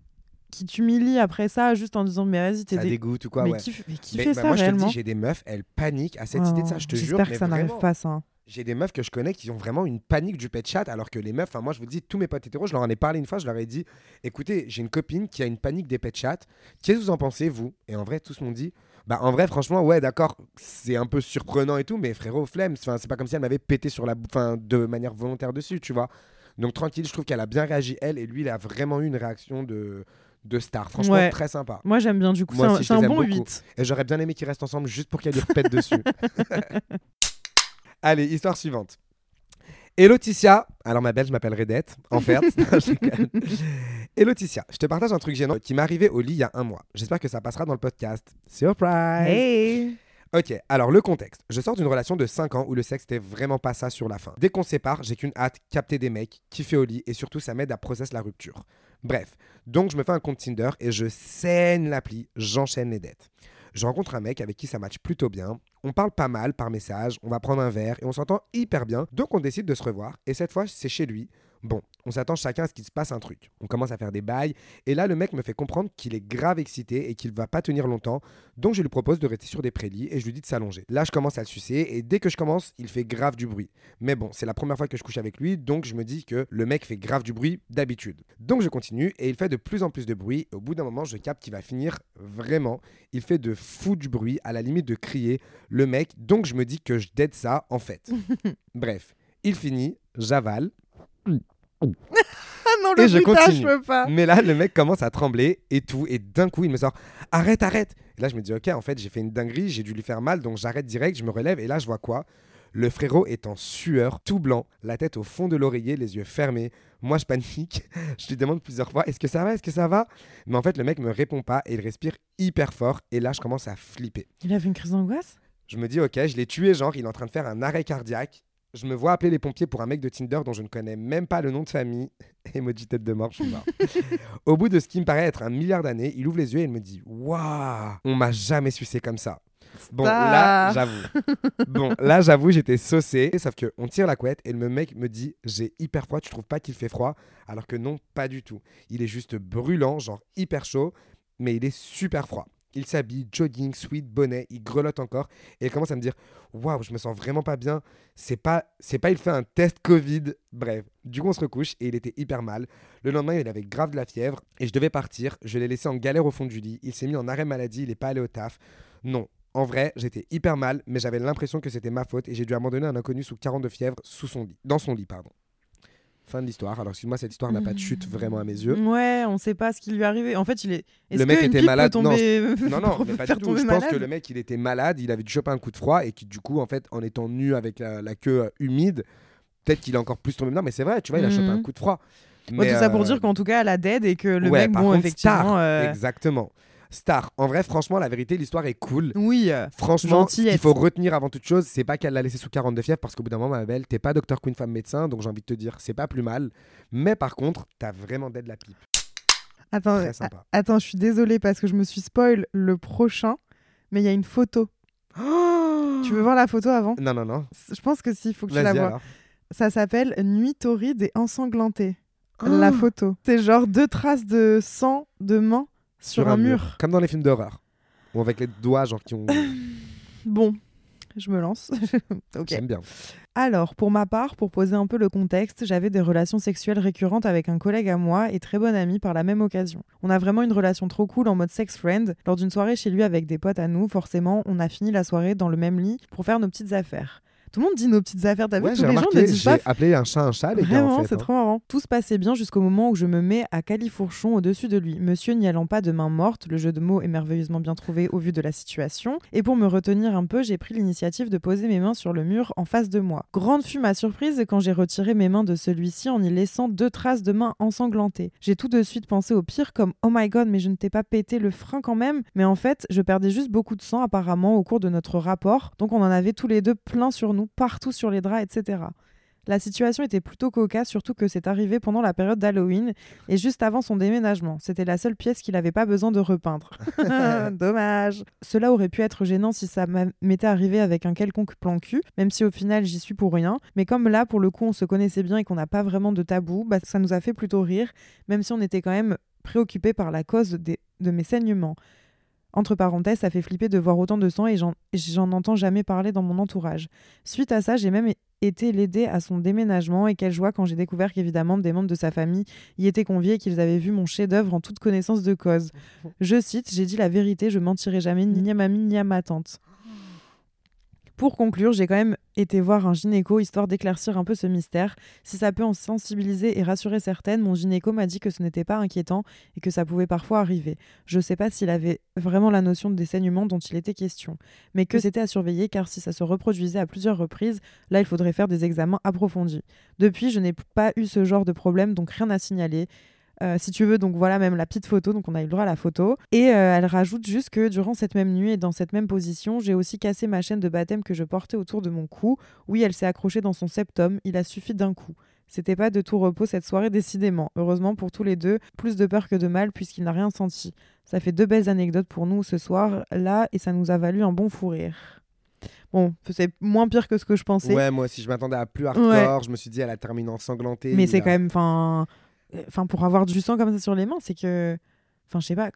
qui t'humilie après ça, juste en disant Mais vas-y, t'es Ça des. dégoûte ou quoi, mais ouais. qui, f- mais qui Mais, fait bah, ça moi, je te réellement dis, j'ai des meufs, elles paniquent à cette Oh, idée de ça, je te jure. J'espère mais que ça n'arrive pas, ça. J'ai des meufs que je connais qui ont vraiment une panique du pet chat, alors que les meufs, enfin moi je vous dis, tous mes potes hétéros, je leur en ai parlé une fois, je leur ai dit, écoutez, j'ai une copine qui a une panique des pet chats, qu'est-ce que vous en pensez, vous? Et en vrai, tous m'ont dit, bah en vrai, franchement, ouais, d'accord, c'est un peu surprenant et tout, mais frérot, flemme, enfin, c'est pas comme si elle m'avait pété sur la enfin, de manière volontaire dessus, tu vois. Donc tranquille, je trouve qu'elle a bien réagi, elle, et lui, il a vraiment eu une réaction de, de star, franchement, Ouais. très sympa. Moi j'aime bien, du coup, c'est un, c'est un bon beaucoup. 8. Et j'aurais bien aimé qu'ils restent ensemble juste pour qu'elle lui repète dessus. [LAUGHS] Allez, histoire suivante. Hello Ticia, alors ma belle, je m'appelle Redette, en fait. [LAUGHS] Hello Ticia, je te partage un truc gênant qui m'est arrivé au lit il y a un mois. J'espère que ça passera dans le podcast. Surprise Hey Ok, alors le contexte. Je sors d'une relation de 5 ans où le sexe n'était vraiment pas ça sur la fin. Dès qu'on se sépare, j'ai qu'une hâte, capter des mecs, kiffer au lit et surtout ça m'aide à process la rupture. Bref, donc je me fais un compte Tinder et je saigne l'appli, j'enchaîne les dettes. Je rencontre un mec avec qui ça match plutôt bien. On parle pas mal par message, on va prendre un verre et on s'entend hyper bien. Donc on décide de se revoir et cette fois c'est chez lui. Bon, on s'attend chacun à ce qu'il se passe un truc. On commence à faire des bails et là le mec me fait comprendre qu'il est grave excité et qu'il va pas tenir longtemps. Donc je lui propose de rester sur des prélits et je lui dis de s'allonger. Là je commence à le sucer et dès que je commence, il fait grave du bruit. Mais bon, c'est la première fois que je couche avec lui, donc je me dis que le mec fait grave du bruit d'habitude. Donc je continue et il fait de plus en plus de bruit. Au bout d'un moment, je capte qu'il va finir vraiment. Il fait de fou du bruit, à la limite de crier, le mec. Donc je me dis que je dead ça en fait. [LAUGHS] Bref, il finit, j'avale. Ah non, [LAUGHS] le Et je bruitage, continue. je peux pas. Mais là, le mec commence à trembler et tout. Et d'un coup, il me sort Arrête, arrête Et là, je me dis Ok, en fait, j'ai fait une dinguerie, j'ai dû lui faire mal, donc j'arrête direct, je me relève. Et là, je vois quoi? Le frérot est en sueur, tout blanc, la tête au fond de l'oreiller, les yeux fermés. Moi, je panique. [LAUGHS] Je lui demande plusieurs fois Est-ce que ça va Est-ce que ça va? Mais en fait, le mec me répond pas et il respire hyper fort. Et là, je commence à flipper. Il a fait une crise d'angoisse? Je me dis, ok, je l'ai tué, genre, il est en train de faire un arrêt cardiaque. Je me vois appeler les pompiers pour un mec de Tinder dont je ne connais même pas le nom de famille. [LAUGHS] Emoji tête de mort, je suis mort. [LAUGHS] Au bout de ce qui me paraît être un milliard d'années, il ouvre les yeux et il me dit Waouh, on m'a jamais sucé comme ça. Bon, là, j'avoue. Bon, là, j'avoue, j'étais saucé. Sauf que on tire la couette et le mec me dit J'ai hyper froid, tu trouves pas qu'il fait froid? Alors que non, pas du tout. Il est juste brûlant, genre hyper chaud, mais il est super froid. Il s'habille, jogging, sweat, bonnet, il grelotte encore et il commence à me dire Waouh, je me sens vraiment pas bien. C'est pas, c'est pas, il fait un test Covid. Bref, du coup, on se recouche et il était hyper mal. Le lendemain, il avait grave de la fièvre et je devais partir. Je l'ai laissé en galère au fond du lit. Il s'est mis en arrêt maladie, il est pas allé au taf. Non, en vrai, j'étais hyper mal, mais j'avais l'impression que c'était ma faute et j'ai dû abandonner un inconnu sous 40 de fièvre sous son lit, dans son lit, pardon. Fin de l'histoire. Alors, excuse-moi, cette histoire n'a pas de chute vraiment à mes yeux. Ouais, on sait pas ce qui lui est arrivé. En fait, il est. Le mec était malade. Non. [LAUGHS] Non, non, peut mais pas faire du tout. tomber Je pense que le mec, il était malade, il avait dû choper un coup de froid et qui, du coup, en fait, en étant nu avec la, la queue euh, humide, peut-être qu'il a encore plus tombé. Non, mais c'est vrai, tu vois, il a chopé un coup de froid. Ouais, tout ça pour euh, dire qu'en tout cas, elle a dead et que le ouais, mec, bon, contre, effectivement. Star, euh, Exactement. Star. En vrai, franchement, la vérité, l'histoire est cool. Oui. euh, Franchement, ce qu'il Gentillette. faut retenir avant toute chose, c'est pas qu'elle l'a laissé sous 40 de fièvre parce qu'au bout d'un moment, ma belle, t'es pas docteur Queen femme médecin, donc j'ai envie de te dire, c'est pas plus mal. Mais par contre, t'as vraiment d'aide la pipe. Attends, Très a- sympa. attends, je suis désolée parce que je me suis spoil le prochain, mais il y a une photo. Tu veux voir la photo avant? Non, non, non. Je pense que si, il faut que tu la vois. alors. Ça s'appelle Nuit torride et ensanglantée. La Oh. photo. C'est genre deux traces de sang de main sur, un mur. Comme dans les films d'horreur. Ou avec les doigts, genre qui ont. [LAUGHS] Bon, je me lance. [LAUGHS] ok. J'aime bien. Alors, pour ma part, pour poser un peu le contexte, j'avais des relations sexuelles récurrentes avec un collègue à moi et très bon ami par la même occasion. On a vraiment une relation trop cool en mode sex friend. Lors d'une soirée chez lui avec des potes à nous, forcément, on a fini la soirée dans le même lit pour faire nos petites affaires. Tout le monde dit nos petites affaires, t'as vu Ouais, Tous j'ai les gens ne disent j'ai pas appelé un chat un chat, les gars. Vraiment, en fait, c'est hein. trop marrant. Tout se passait bien jusqu'au moment où je me mets à califourchon au-dessus de lui. Monsieur n'y allant pas de main morte, le jeu de mots est merveilleusement bien trouvé au vu de la situation. Et pour me retenir un peu, j'ai pris l'initiative de poser mes mains sur le mur en face de moi. Grande fut ma surprise quand j'ai retiré mes mains de celui-ci en y laissant deux traces de mains ensanglantées. J'ai tout de suite pensé au pire comme Oh my god, mais je ne t'ai pas pété le frein quand même. Mais en fait, je perdais juste beaucoup de sang apparemment au cours de notre rapport. Donc on en avait tous les deux plein sur nous, partout sur les draps, etc. La situation était plutôt cocasse, surtout que c'est arrivé pendant la période d'Halloween et juste avant son déménagement. C'était la seule pièce qu'il n'avait pas besoin de repeindre. [LAUGHS] Dommage. Cela aurait pu être gênant si ça m'était arrivé avec un quelconque plan cul, même si au final j'y suis pour rien. Mais comme là, pour le coup, on se connaissait bien et qu'on n'a pas vraiment de tabou, bah, ça nous a fait plutôt rire, même si on était quand même préoccupés par la cause de mes saignements. Entre parenthèses, ça fait flipper de voir autant de sang et j'en entends jamais parler dans mon entourage. Suite à ça, j'ai même été l'aider à son déménagement et quelle joie quand j'ai découvert qu'évidemment des membres de sa famille y étaient conviés et qu'ils avaient vu mon chef-d'œuvre en toute connaissance de cause. [LAUGHS] Je cite J'ai dit la vérité, je mentirai jamais ni à mamie ni à ma tante. Pour conclure, j'ai quand même été voir un gynéco histoire d'éclaircir un peu ce mystère. Si ça peut en sensibiliser et rassurer certaines, mon gynéco m'a dit que ce n'était pas inquiétant et que ça pouvait parfois arriver. Je sais pas s'il avait vraiment la notion des saignements dont il était question, mais que c'était à surveiller car si ça se reproduisait à plusieurs reprises, là il faudrait faire des examens approfondis. Depuis, je n'ai pas eu ce genre de problème, donc rien à signaler. Euh, si tu veux, donc voilà même la petite photo, donc on a eu le droit à la photo. Et euh, elle rajoute juste que durant cette même nuit et dans cette même position, j'ai aussi cassé ma chaîne de baptême que je portais autour de mon cou. Oui, elle s'est accrochée dans son septum, il a suffi d'un coup. C'était pas de tout repos cette soirée, décidément. Heureusement pour tous les deux, plus de peur que de mal puisqu'il n'a rien senti. Ça fait deux belles anecdotes pour nous ce soir, là, et ça nous a valu un bon fou rire. Bon, c'est moins pire que ce que je pensais. Ouais, moi aussi, je m'attendais à plus hardcore. Je me suis dit, elle a terminé ensanglantée. Mais c'est quand même, enfin, enfin pour avoir du sang comme ça sur les mains, c'est que, enfin, je sais pas.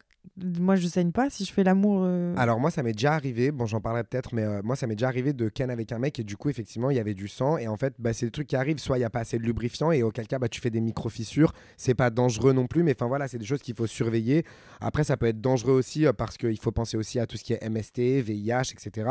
Moi, je saigne pas si je fais l'amour. euh, Alors moi ça m'est déjà arrivé, bon j'en parlerai peut-être, mais euh, moi ça m'est déjà arrivé de ken avec un mec et du coup effectivement il y avait du sang et en fait bah, c'est des trucs qui arrivent, soit il n'y a pas assez de lubrifiant et auquel cas bah, tu fais des micro-fissures, c'est pas dangereux non plus, mais enfin voilà c'est des choses qu'il faut surveiller. Après ça peut être dangereux aussi euh, parce qu'il faut penser aussi à tout ce qui est MST, VIH, etc.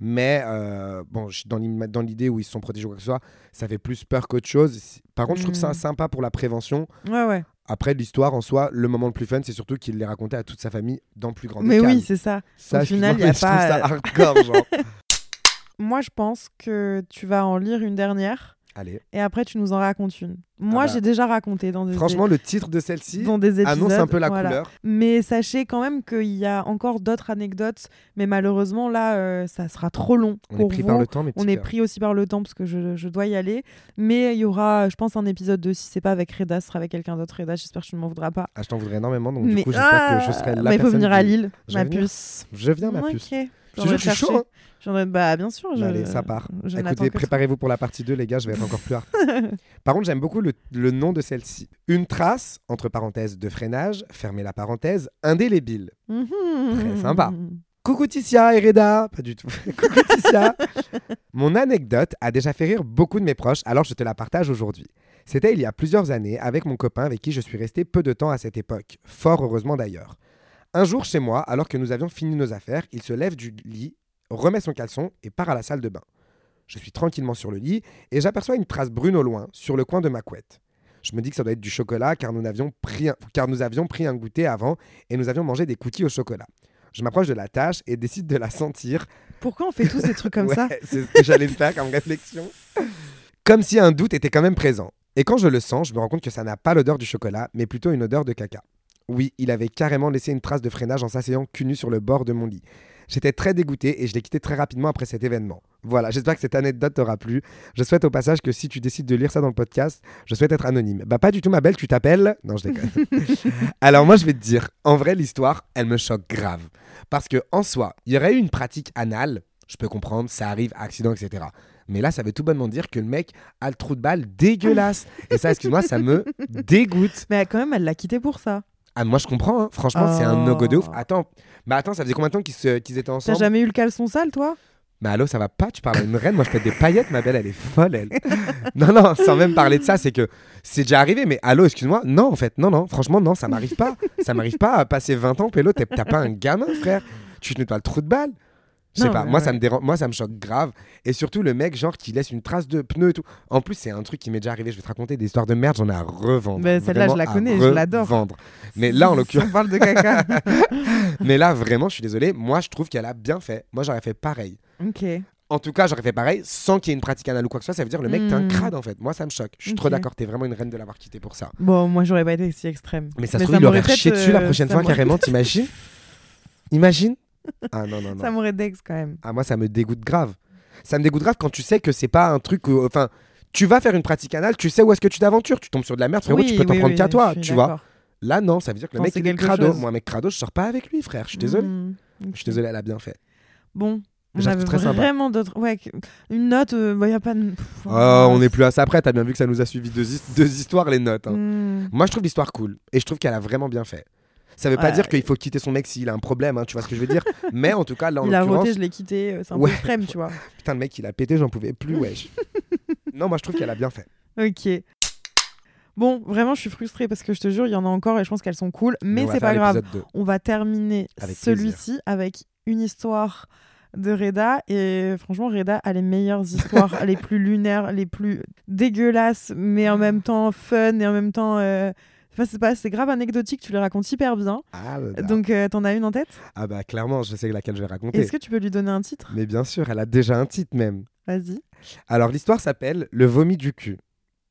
Mais euh, bon, je- dans l'im- dans l'idée où ils se sont protégés ou quoi que ce soit, ça fait plus peur qu'autre chose. Par contre je trouve ça Mm. sympa pour la prévention. Ouais, ouais. Après l'histoire en soi, le moment le plus fun c'est surtout qu'il l'ait raconté à toute sa famille dans le plus grand des Mais oui, c'est ça. Ça, Au final, il a [LAUGHS] je trouve pas- ça hardcore, genre. [LAUGHS] Moi, je pense que tu vas en lire une dernière Allez. et après tu nous en racontes une. Moi, Ah bah. j'ai déjà raconté dans des Franchement, le titre de celle-ci dans des épisodes. annonce un peu la voilà. couleur. Mais sachez quand même qu'il y a encore d'autres anecdotes, mais malheureusement là, euh, ça sera trop long On est pris vous. par le temps, mais On est pris aussi par le temps parce que je, je dois y aller. Mais il y aura, je pense, un épisode 2. Si c'est pas avec Reda, ce sera avec quelqu'un d'autre. Reda, j'espère que tu ne m'en voudras pas. Ah, je t'en voudrais énormément, donc mais du coup, j'espère que je serai la bah, il faut venir à Lille, ma venir. puce. Je viens, ma Ok. puce. Je suis chaud. hein. Bah, bien sûr. Je... Allez, ça part. je Écoutez, préparez-vous pour la partie 2, les gars, je vais être encore plus hard. [LAUGHS] Par contre, j'aime beaucoup le, le nom de celle-ci. Une trace, entre parenthèses, de freinage, fermez la parenthèse, indélébile. Mhm. Très sympa. Coucou Ticia et Reda Pas du tout. [LAUGHS] Coucou Ticia [LAUGHS] Mon anecdote a déjà fait rire beaucoup de mes proches, alors je te la partage aujourd'hui. C'était il y a plusieurs années avec mon copain avec qui je suis resté peu de temps à cette époque, fort heureusement d'ailleurs. Un jour chez moi, alors que nous avions fini nos affaires, il se lève du lit, remet son caleçon et part à la salle de bain. Je suis tranquillement sur le lit et j'aperçois une trace brune au loin, sur le coin de ma couette. Je me dis que ça doit être du chocolat car nous, n'avions pris un, car nous avions pris un goûter avant et nous avions mangé des cookies au chocolat. Je m'approche de la tâche et décide de la sentir. Pourquoi on fait tous des trucs comme [LAUGHS] ça C'est ce que j'allais me faire comme réflexion. Comme si un doute était quand même présent. Et quand je le sens, je me rends compte que ça n'a pas l'odeur du chocolat, mais plutôt une odeur de caca. Oui, il avait carrément laissé une trace de freinage en s'asseyant cul nu sur le bord de mon lit. J'étais très dégoûté et je l'ai quitté très rapidement après cet événement. Voilà, j'espère que cette anecdote t'aura plu. Je souhaite au passage que si tu décides de lire ça dans le podcast, je souhaite être anonyme. Bah pas du tout ma belle, tu t'appelles Non, je déconne. [LAUGHS] Alors moi je vais te dire, en vrai l'histoire, elle me choque grave. Parce que en soi, il y aurait eu une pratique anale, je peux comprendre, ça arrive, accident, etc. Mais là, ça veut tout bonnement dire que le mec a le trou de balle dégueulasse. Et ça, excuse-moi, ça me [LAUGHS] dégoûte. Mais quand même, elle l'a quitté pour ça. Ah, moi, je comprends. hein. Franchement, c'est un Oh. no-go de ouf. Attends, bah attends, ça faisait combien de temps qu'ils se- qu'ils étaient T'as ensemble? jamais eu le caleçon sale, toi? Mais allô, ça va pas? Tu parles à une reine Moi, je fais des paillettes, ma belle, elle est folle, elle. [LAUGHS] non, non, sans même parler de ça, c'est que c'est déjà arrivé. Mais allô, excuse-moi. Non, en fait, non, non. Franchement, non, ça m'arrive pas. ça m'arrive pas à passer 20 ans, Pélo. T'as pas un gamin, frère. Tu te nettoies le trou de balle. Je sais pas, mais moi ça me dérange, moi ça me choque grave. Et surtout le mec genre qui laisse une trace de pneu et tout. En plus c'est un truc qui m'est déjà arrivé, je vais te raconter des histoires de merde, j'en ai à revendre. Bah, celle-là, je la connais, je l'adore. Mais là en l'occurrence, On parle de caca. [LAUGHS] mais là vraiment je suis désolé, moi je trouve qu'elle a bien fait. Moi j'aurais fait pareil. ok. En tout cas, j'aurais fait pareil sans qu'il y ait une pratique anale ou quoi que ce soit. Ça veut dire le mec, t'es un Hmm. crade en fait. Moi, ça me choque. Je suis trop d'accord. T'es vraiment une reine de l'avoir quitté pour ça. Bon, moi, j'aurais pas été si extrême. Mais ça se Mais trouve, il aurait chié dessus la euh, prochaine fois, carrément. T'imagines Imagine Ah non, non, non. Ça m'aurait dex quand même. Ah, moi, ça me dégoûte grave. Ça me dégoûte grave quand tu sais que c'est pas un truc. où- Enfin, tu vas faire une pratique anale, tu sais où est-ce que tu t'aventures. Tu tombes sur de la merde, frérot, tu Oui, peux t'en oui, prendre qu'à toi, tu vois. Là, non, ça veut dire que le mec, il est crado. chose. Moi, un mec crado, je sors pas avec lui, frère. Je suis désolé. Hmm, Je suis désolé, elle a bien fait. Bon. On avait très vraiment d'autres. Ouais, une note, il n'y a pas de. Pff, Oh, on n'est plus à ça après. T'as bien vu que ça nous a suivi deux, deux histoires, les notes. hein. Hmm. Moi, je trouve l'histoire cool. Et je trouve qu'elle a vraiment bien fait. Ça veut pas dire qu'il faut quitter son mec s'il a un problème, hein, tu vois ce que je veux dire. [LAUGHS] Mais en tout cas, là, en Il a je l'ai quitté. C'est un Ouais. peu extrême, tu vois. [LAUGHS] putain, le mec, il a pété, j'en pouvais plus, wesh. [LAUGHS] non, moi, je trouve qu'elle a bien fait. Ok. Bon, vraiment, je suis frustrée parce que je te jure, il y en a encore et je pense qu'elles sont cool. Mais, c'est pas grave. l'épisode 2. On va terminer celui-ci avec une histoire de Reda. Et franchement, Reda a les meilleures histoires, les plus lunaires, les plus dégueulasses, mais en même temps fun et en même temps. euh, Enfin, c'est pas, c'est grave anecdotique, tu les racontes hyper bien. Ah, bah, Donc, euh, t'en as une en tête? Ah bah clairement, je sais laquelle je vais raconter. Est-ce que tu peux lui donner un titre? Mais bien sûr, elle a déjà un titre même. Vas-y. Alors l'histoire s'appelle Le vomi du cul.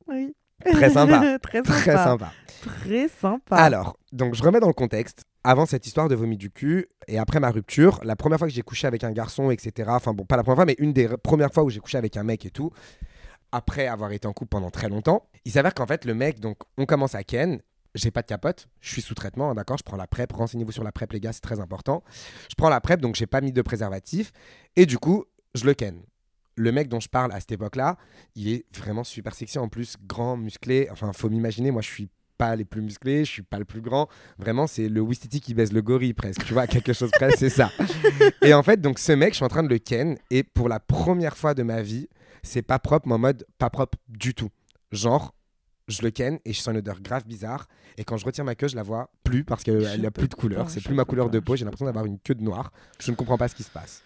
Oui. [LAUGHS] Très sympa. [LAUGHS] Très sympa. Très sympa. Très sympa. Alors, donc je remets dans le contexte. Avant cette histoire de vomi du cul et après ma rupture, la première fois que j'ai couché avec un garçon, etc. Enfin bon, pas la première fois, mais une des premières fois où j'ai couché avec un mec et tout. Après avoir été en couple pendant très longtemps, il s'avère qu'en fait le mec, donc on commence à ken. J'ai pas de capote, je suis sous traitement, hein, d'accord. Je prends la PrEP, renseignez-vous sur la PrEP les gars, c'est très important. Je prends la PrEP, donc j'ai pas mis de préservatif et du coup je le ken. Le mec dont je parle à cette époque-là, il est vraiment super sexy en plus, grand, musclé. Enfin, faut m'imaginer, moi je suis pas les plus musclés, je suis pas le plus grand. Vraiment, c'est le Wistiti qui baise le gorille presque. Tu vois, quelque chose presque, c'est ça. Et en fait, donc ce mec, je suis en train de le ken et pour la première fois de ma vie, c'est pas propre, mais en mode pas propre du tout. Genre, je le ken et je sens une odeur grave bizarre. Et quand je retire ma queue, je la vois plus parce qu'elle n'a plus de couleur. C'est plus ma couleur de peau. J'ai l'impression d'avoir une queue de noir. Je ne comprends pas ce qui se passe.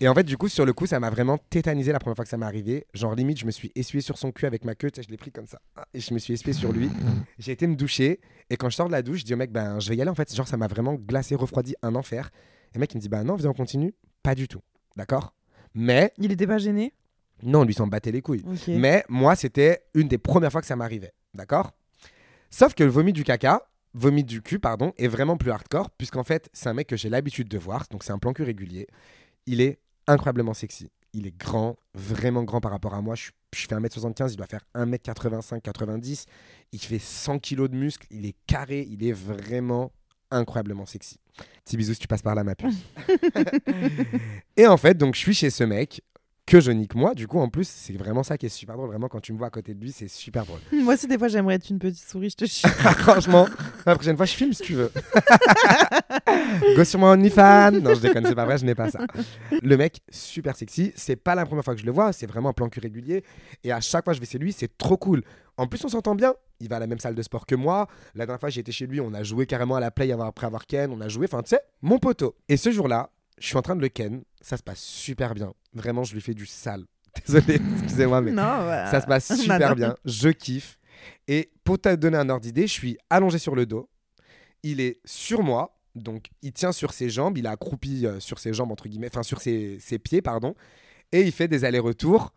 Et en fait, du coup, sur le coup, ça m'a vraiment tétanisé la première fois que ça m'est arrivé. Genre, limite, je me suis essuyé sur son cul avec ma queue. Tu sais, je l'ai pris comme ça. Ah, Et je me suis essuyé sur lui. J'ai été me doucher. Et quand je sors de la douche, je dis au mec, ben, je vais y aller. En fait, genre, ça m'a vraiment glacé, refroidi, un enfer. Et le mec, il me dit, bah non, viens, on continue. Pas du tout. D'accord? Mais, Il était pas gêné? Non, lui s'en battait les couilles. Mais moi, c'était une des premières fois que ça m'arrivait. D'accord? Sauf que le vomi du caca, vomi du cul, pardon, est vraiment plus hardcore, puisqu'en fait, c'est un mec que j'ai l'habitude de voir, donc c'est un plan cul régulier. Il est incroyablement sexy. Il est grand, vraiment grand par rapport à moi. Je, suis- je fais 1m75, il doit faire 1m85, 90. Il fait 100 kg de muscle, il est carré, il est vraiment incroyablement sexy. Petit bisou si tu passes par là, ma puce. [LAUGHS] Et en fait, donc je suis chez ce mec que je nique moi. Du coup, en plus, c'est vraiment ça qui est super drôle. Vraiment, quand tu me vois à côté de lui, c'est super drôle. [LAUGHS] Moi aussi, des fois, j'aimerais être une petite souris, je te jure. [LAUGHS] Franchement, la prochaine fois, je filme si tu veux. [LAUGHS] Go sur mon OnlyFans. Non, je déconne, c'est pas vrai, je n'ai pas ça. Le mec, super sexy. C'est pas la première fois que je le vois, c'est vraiment un plan cul régulier. Et à chaque fois que je vais chez lui, c'est trop cool. En plus, on s'entend bien. Il va à la même salle de sport que moi. La dernière fois, j'ai été chez lui, on a joué carrément à la play après avoir ken. On a joué, enfin, tu sais, mon poteau. Et ce jour-là, je suis en train de le ken. Ça se passe super bien. Vraiment, je lui fais du sale. [LAUGHS] Désolé, excusez-moi, mais Non, voilà. ça se passe [LAUGHS] super bien. Je kiffe. Et pour te donner un ordre d'idée, je suis allongé sur le dos. Il est sur moi. Donc, il tient sur ses jambes. Il est accroupi euh, sur ses jambes, entre guillemets. Enfin, sur ses, ses pieds, pardon. Et il fait des allers-retours.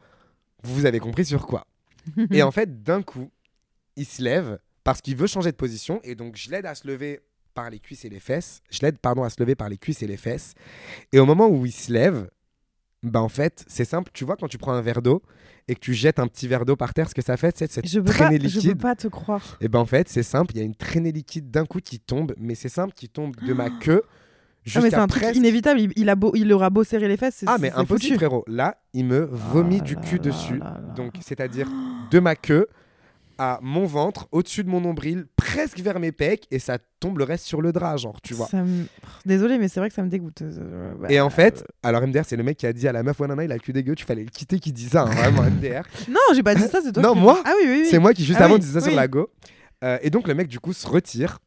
Vous avez compris sur quoi. [LAUGHS] et en fait, d'un coup, il se lève parce qu'il veut changer de position. Et donc, je l'aide à se lever par les cuisses et les fesses. Je l'aide, pardon, à se lever par les cuisses et les fesses. Et au moment où il se lève, bah en fait, c'est simple. Tu vois, quand tu prends un verre d'eau et que tu jettes un petit verre d'eau par terre, ce que ça fait, c'est cette Je peux, pas, traînée je peux liquide. pas te croire. Et ben en fait, c'est simple. Il y a une traînée liquide d'un coup qui tombe, mais c'est simple, qui tombe de ma queue Ah, mais c'est un truc inévitable. Il, il a beau, il aura beau serrer les fesses. c'est- Ah, mais impossible, foutu. frérot. Là, il me vomit Ah du cul là dessus. là. Donc, c'est-à-dire de ma queue à mon ventre, au-dessus de mon nombril, presque vers mes pecs, et ça tombe le reste sur le drap, genre, tu vois. Ça me- Désolée, mais c'est vrai que ça me dégoûte. Euh, bah, Et en fait, alors MDR, c'est le mec qui a dit à la meuf, ouais, non, non, il a le cul dégueu, tu fallait le quitter, qui dit ça, hein, vraiment, [LAUGHS] MDR. Non, j'ai pas dit ça, c'est toi Non, qui- moi Ah oui, oui, oui. C'est moi qui, juste Ah avant, disais ça sur la go. Euh, et donc, le mec, du coup, se retire,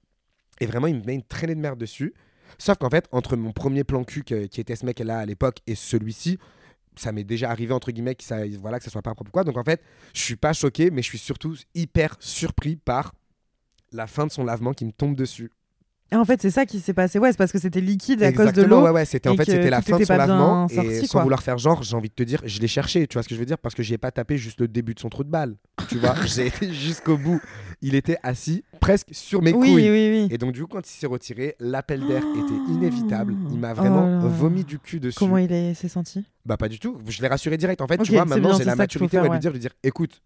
et vraiment, il me met une traînée de merde dessus. Sauf qu'en fait, entre mon premier plan cul, que- qui était ce mec-là à l'époque, et celui-ci, ça m'est déjà arrivé, entre guillemets, que ça, voilà, que ça soit pas propre quoi. Donc, en fait, je suis pas choqué, mais je suis surtout hyper surpris par la fin de son lavement qui me tombe dessus. Et en fait, c'est ça qui s'est passé. Ouais, c'est parce que c'était liquide à cause de l'eau. ouais, ouais, c'était en fait c'était la fin de son lavement sorti, et sans quoi. vouloir faire genre, j'ai envie de te dire, je l'ai cherché, tu vois ce que je veux dire parce que j'y ai pas tapé juste le début de son trou de balle, tu vois, [LAUGHS] j'ai été jusqu'au bout. Il était assis presque sur mes oui, couilles. oui, oui. Et donc du coup quand il s'est retiré, l'appel d'air [GASPS] était inévitable. Il m'a Oh vraiment vomi du cul dessus. Comment il est- s'est senti? Bah pas du tout. Je l'ai rassuré direct. En fait, tu vois, maintenant j'ai la maturité faire, ouais, de ouais. lui dire, de lui dire, écoute,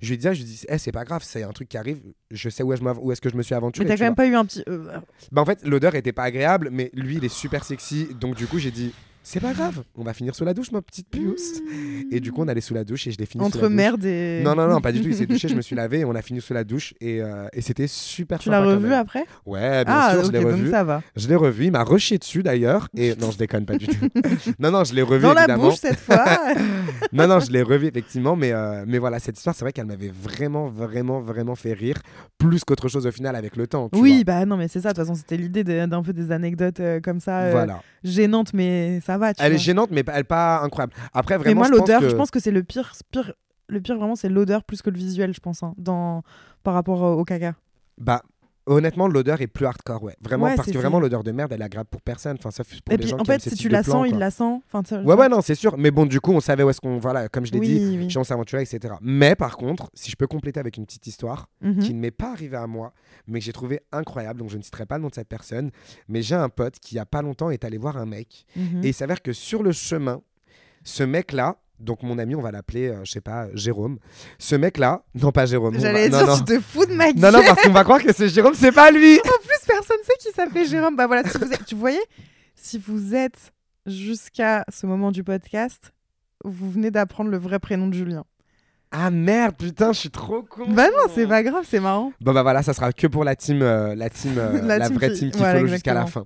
je lui dis, je lui dis, Eh, c'est pas grave, c'est un truc qui arrive. Je sais où est-ce, où que je me suis aventuré. Mais t'as quand même pas eu un petit. euh, Bah en fait, l'odeur était pas agréable, mais lui, il est super sexy. Donc du coup, j'ai dit, c'est pas grave, on va finir sous la douche, ma petite puce. Et du coup, on allait sous la douche et je l'ai fini sous Entre la douche. merde et. Non, non, non, pas du tout. Il s'est [LAUGHS] douché, je me suis lavé et on a fini sous la douche. Et, euh, et c'était super Tu l'as revu après? Ouais, bien Ah, sûr, ok, je l'ai donc revu. ça va. Je l'ai revu, il m'a rushé dessus d'ailleurs. Et [LAUGHS] non, je déconne pas du tout. [LAUGHS] non, non, je l'ai revu Dans la bouche cette fois. [LAUGHS] non, non, je l'ai revu effectivement. Mais, euh, mais voilà, cette histoire, c'est vrai qu'elle m'avait vraiment, vraiment, vraiment fait rire. Plus qu'autre chose au final avec le temps. tu oui, vois. bah non, mais c'est ça. De toute façon, c'était l'idée d'un peu des anecdotes euh, comme ça, euh, Voilà. gênantes, mais ça va. Tu Elle est gênante, mais elle pas incroyable. Après, Mais vraiment, moi, je pense l'odeur, que- je pense que c'est le pire, pire. Le pire, vraiment, c'est l'odeur plus que le visuel, je pense, hein, dans... par rapport au caca. Bah, honnêtement, l'odeur est plus hardcore, ouais. Vraiment, Ouais, parce que vraiment, l'odeur de merde, elle est agréable pour personne. Enfin, sauf pour Et les puis, gens en qui fait, si tu la plan, sens, il quoi. la sent. Enfin, tu- Ouais, ouais, non, c'est sûr. Mais bon, du coup, on savait où est-ce qu'on. Voilà, comme je l'ai Oui, dit, oui. chez on s'est aventuré, etc. Mais par contre, si je peux compléter avec une petite histoire Mhm. qui ne m'est pas arrivée à moi, mais que j'ai trouvé incroyable, donc je ne citerai pas le nom de cette personne, mais j'ai un pote qui, il y a pas longtemps, est allé voir un mec. Mhm. Et il s'avère que sur le chemin, ce mec-là, donc mon ami, on va l'appeler, euh, je sais pas, Jérôme. Ce mec-là, non pas Jérôme. va- J'allais non, dire, non. tu te fous de ma gueule. Non, non, parce qu'on va croire que c'est Jérôme, c'est pas lui. En plus, personne sait qui s'appelait Jérôme. Bah voilà, si vous êtes, tu voyais, si vous êtes jusqu'à ce moment du podcast, vous venez d'apprendre le vrai prénom de Julien. Ah merde, putain, je suis trop con. Bah non, c'est pas grave, c'est marrant. Bon bah voilà, ça sera que pour la team, euh, la team, euh, [LAUGHS] La la, team vraie qui- team qui voilà, follow jusqu'à la fin.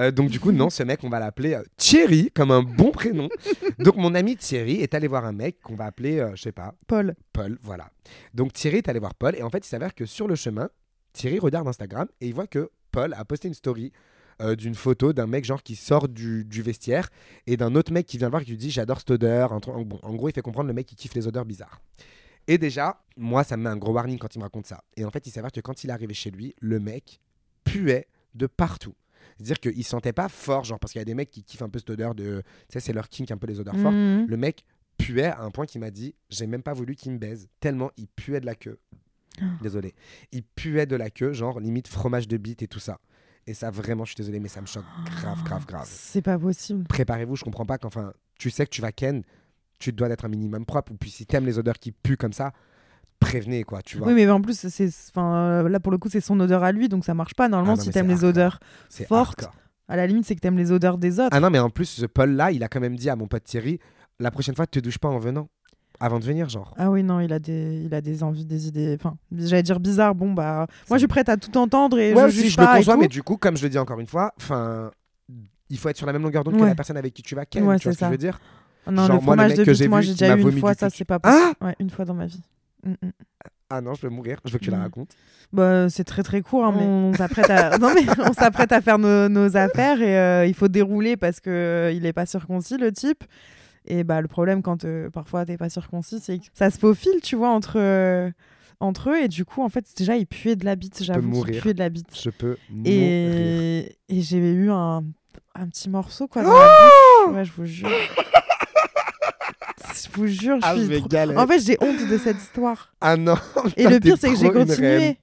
Euh, donc du coup non, ce mec on va l'appeler Thierry comme un bon prénom. [LAUGHS] donc mon ami Thierry est allé voir un mec qu'on va appeler, je sais pas, Paul. Paul, voilà. Donc Thierry est allé voir Paul et en fait il s'avère que sur le chemin, Thierry regarde Instagram et il voit que Paul a posté une story euh, d'une photo d'un mec genre qui sort du, du vestiaire et d'un autre mec qui vient le voir et qui lui dit j'adore cette odeur. En, bon, en gros il fait comprendre le mec qui kiffe les odeurs bizarres. Et déjà, moi ça me met un gros warning quand il me raconte ça. Et en fait il s'avère que quand il est arrivé chez lui, le mec puait de partout. C'est-à-dire qu'il sentait pas fort, genre parce qu'il y a des mecs qui kiffent un peu cette odeur de... Tu sais, c'est leur kink un peu les odeurs fortes. Mhm. Le mec puait à un point qu'il m'a dit j'ai même pas voulu qu'il me baise tellement il puait de la queue. Ah. Désolé. Il puait de la queue, genre limite fromage de bite et tout ça. Et ça vraiment, je suis désolé, mais ça me choque grave, grave, grave. C'est pas possible. Préparez-vous, je comprends pas qu'enfin, tu sais que tu vas ken, tu dois d'être un minimum propre. Ou puis si t'aimes les odeurs qui puent comme ça, prévenez quoi, tu vois. Oui, mais en plus, c'est, enfin, euh, là pour le coup, c'est son odeur à lui, donc ça marche pas. Normalement, Ah non, si t'aimes les odeurs c'est fortes, hardcore. à la limite, c'est que t'aimes les odeurs des autres. Ah non, mais en plus, ce Paul-là, il a quand même dit à mon pote Thierry la prochaine fois, te douche pas en venant. Avant de venir, genre. Ah oui, non, il a des, il a des envies, des idées. Enfin, j'allais dire bizarre. Bon, bah, moi, je suis prête à tout entendre et Ouais, je juge je pas le conçois, mais du coup, comme je le dis encore une fois, enfin, il faut être sur la même longueur d'onde que la personne avec qui tu vas ken, Ouais, tu vois ce que je veux dire? Non, genre, le moi, le fromage mec de que bite, moi, j'ai déjà eu une fois, ça, c'est pas possible. Ah ouais, une fois dans ma vie. Mm, mm. Ah non, je vais mourir, je veux que tu la Mm. racontes. Bah, c'est très très court, hein, mais on s'apprête à... non, mais on s'apprête à faire nos, nos affaires et euh, il faut dérouler parce que euh, il est pas circoncis le type. Et bah le problème quand euh, parfois t'es pas circoncis, c'est que ça se faufile, tu vois, entre euh, entre eux et du coup en fait déjà il puait de la bite, j'avoue, mourir. puait de la bite. Je peux mourir. Et, et j'ai eu un, un petit morceau quoi dans Oh la bouche. Ouais, je vous jure. je vous jure, je Ah, suis je trop-. En fait, j'ai honte de cette histoire. Ah non Et [LAUGHS] le pire, c'est que j'ai continué.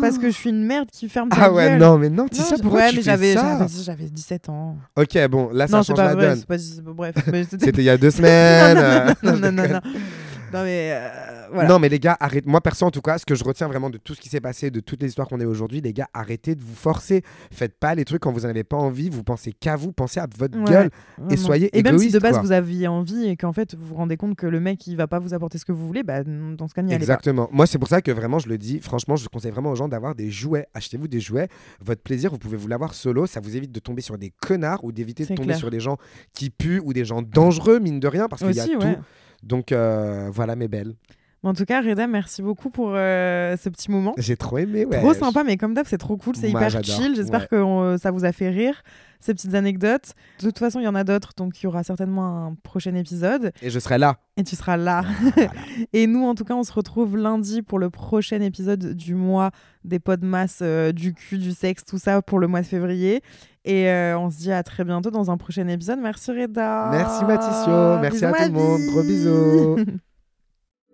Parce que je suis une merde qui ferme ta Ah ouais, gueule. non, mais non, tu sais pourquoi ouais, tu mais fais j'avais, ça j'avais, j'avais 17 ans. Ok, bon, là, ça non, c'est change pas la vrai, donne. c'est pas, c'est- bref. [LAUGHS] mais c'était- C'était il y a deux semaines. [LAUGHS] non, non, non, non. Non, [LAUGHS] mais euh, voilà. Non, mais les gars, arrêtez. Moi, perso, en tout cas, ce que je retiens vraiment de tout ce qui s'est passé, de toutes les histoires qu'on a aujourd'hui, les gars, arrêtez de vous forcer. Faites pas les trucs quand vous n'en avez pas envie. Vous pensez qu'à vous, pensez à votre Ouais, gueule. Vraiment. soyez Et même si de égoïste, base quoi. vous aviez envie et qu'en fait vous vous rendez compte que le mec il va pas vous apporter ce que vous voulez, bah dans ce cas n'y allez pas. Exactement. Moi, c'est pour ça que vraiment, je le dis, franchement, je conseille vraiment aux gens d'avoir des jouets. Achetez-vous des jouets. Votre plaisir, vous pouvez vous l'avoir solo. Ça vous évite de tomber sur des connards ou d'éviter de tomber clair. sur des gens qui puent ou des gens dangereux, mine de rien, parce qu'il y a tout. Donc, euh, voilà, mes belles. En tout cas, Reda, merci beaucoup pour euh, ce petit moment. J'ai trop aimé, ouais. Trop sympa, mais comme d'hab, c'est trop cool, c'est hyper chill. J'espère ouais. que euh, ça vous a fait rire, ces petites anecdotes. De toute façon, il y en a d'autres, donc il y aura certainement un prochain épisode Et je serai là. et tu seras là. Voilà. [LAUGHS] Et nous, en tout cas, on se retrouve lundi pour le prochain épisode du mois des podmas, euh, du cul, du sexe, tout ça pour le mois de février. Et euh, on se dit à très bientôt dans un prochain épisode. Merci Reda. Merci Mathissio. Merci Bisous, à tout le monde. Gros bisous. [LAUGHS]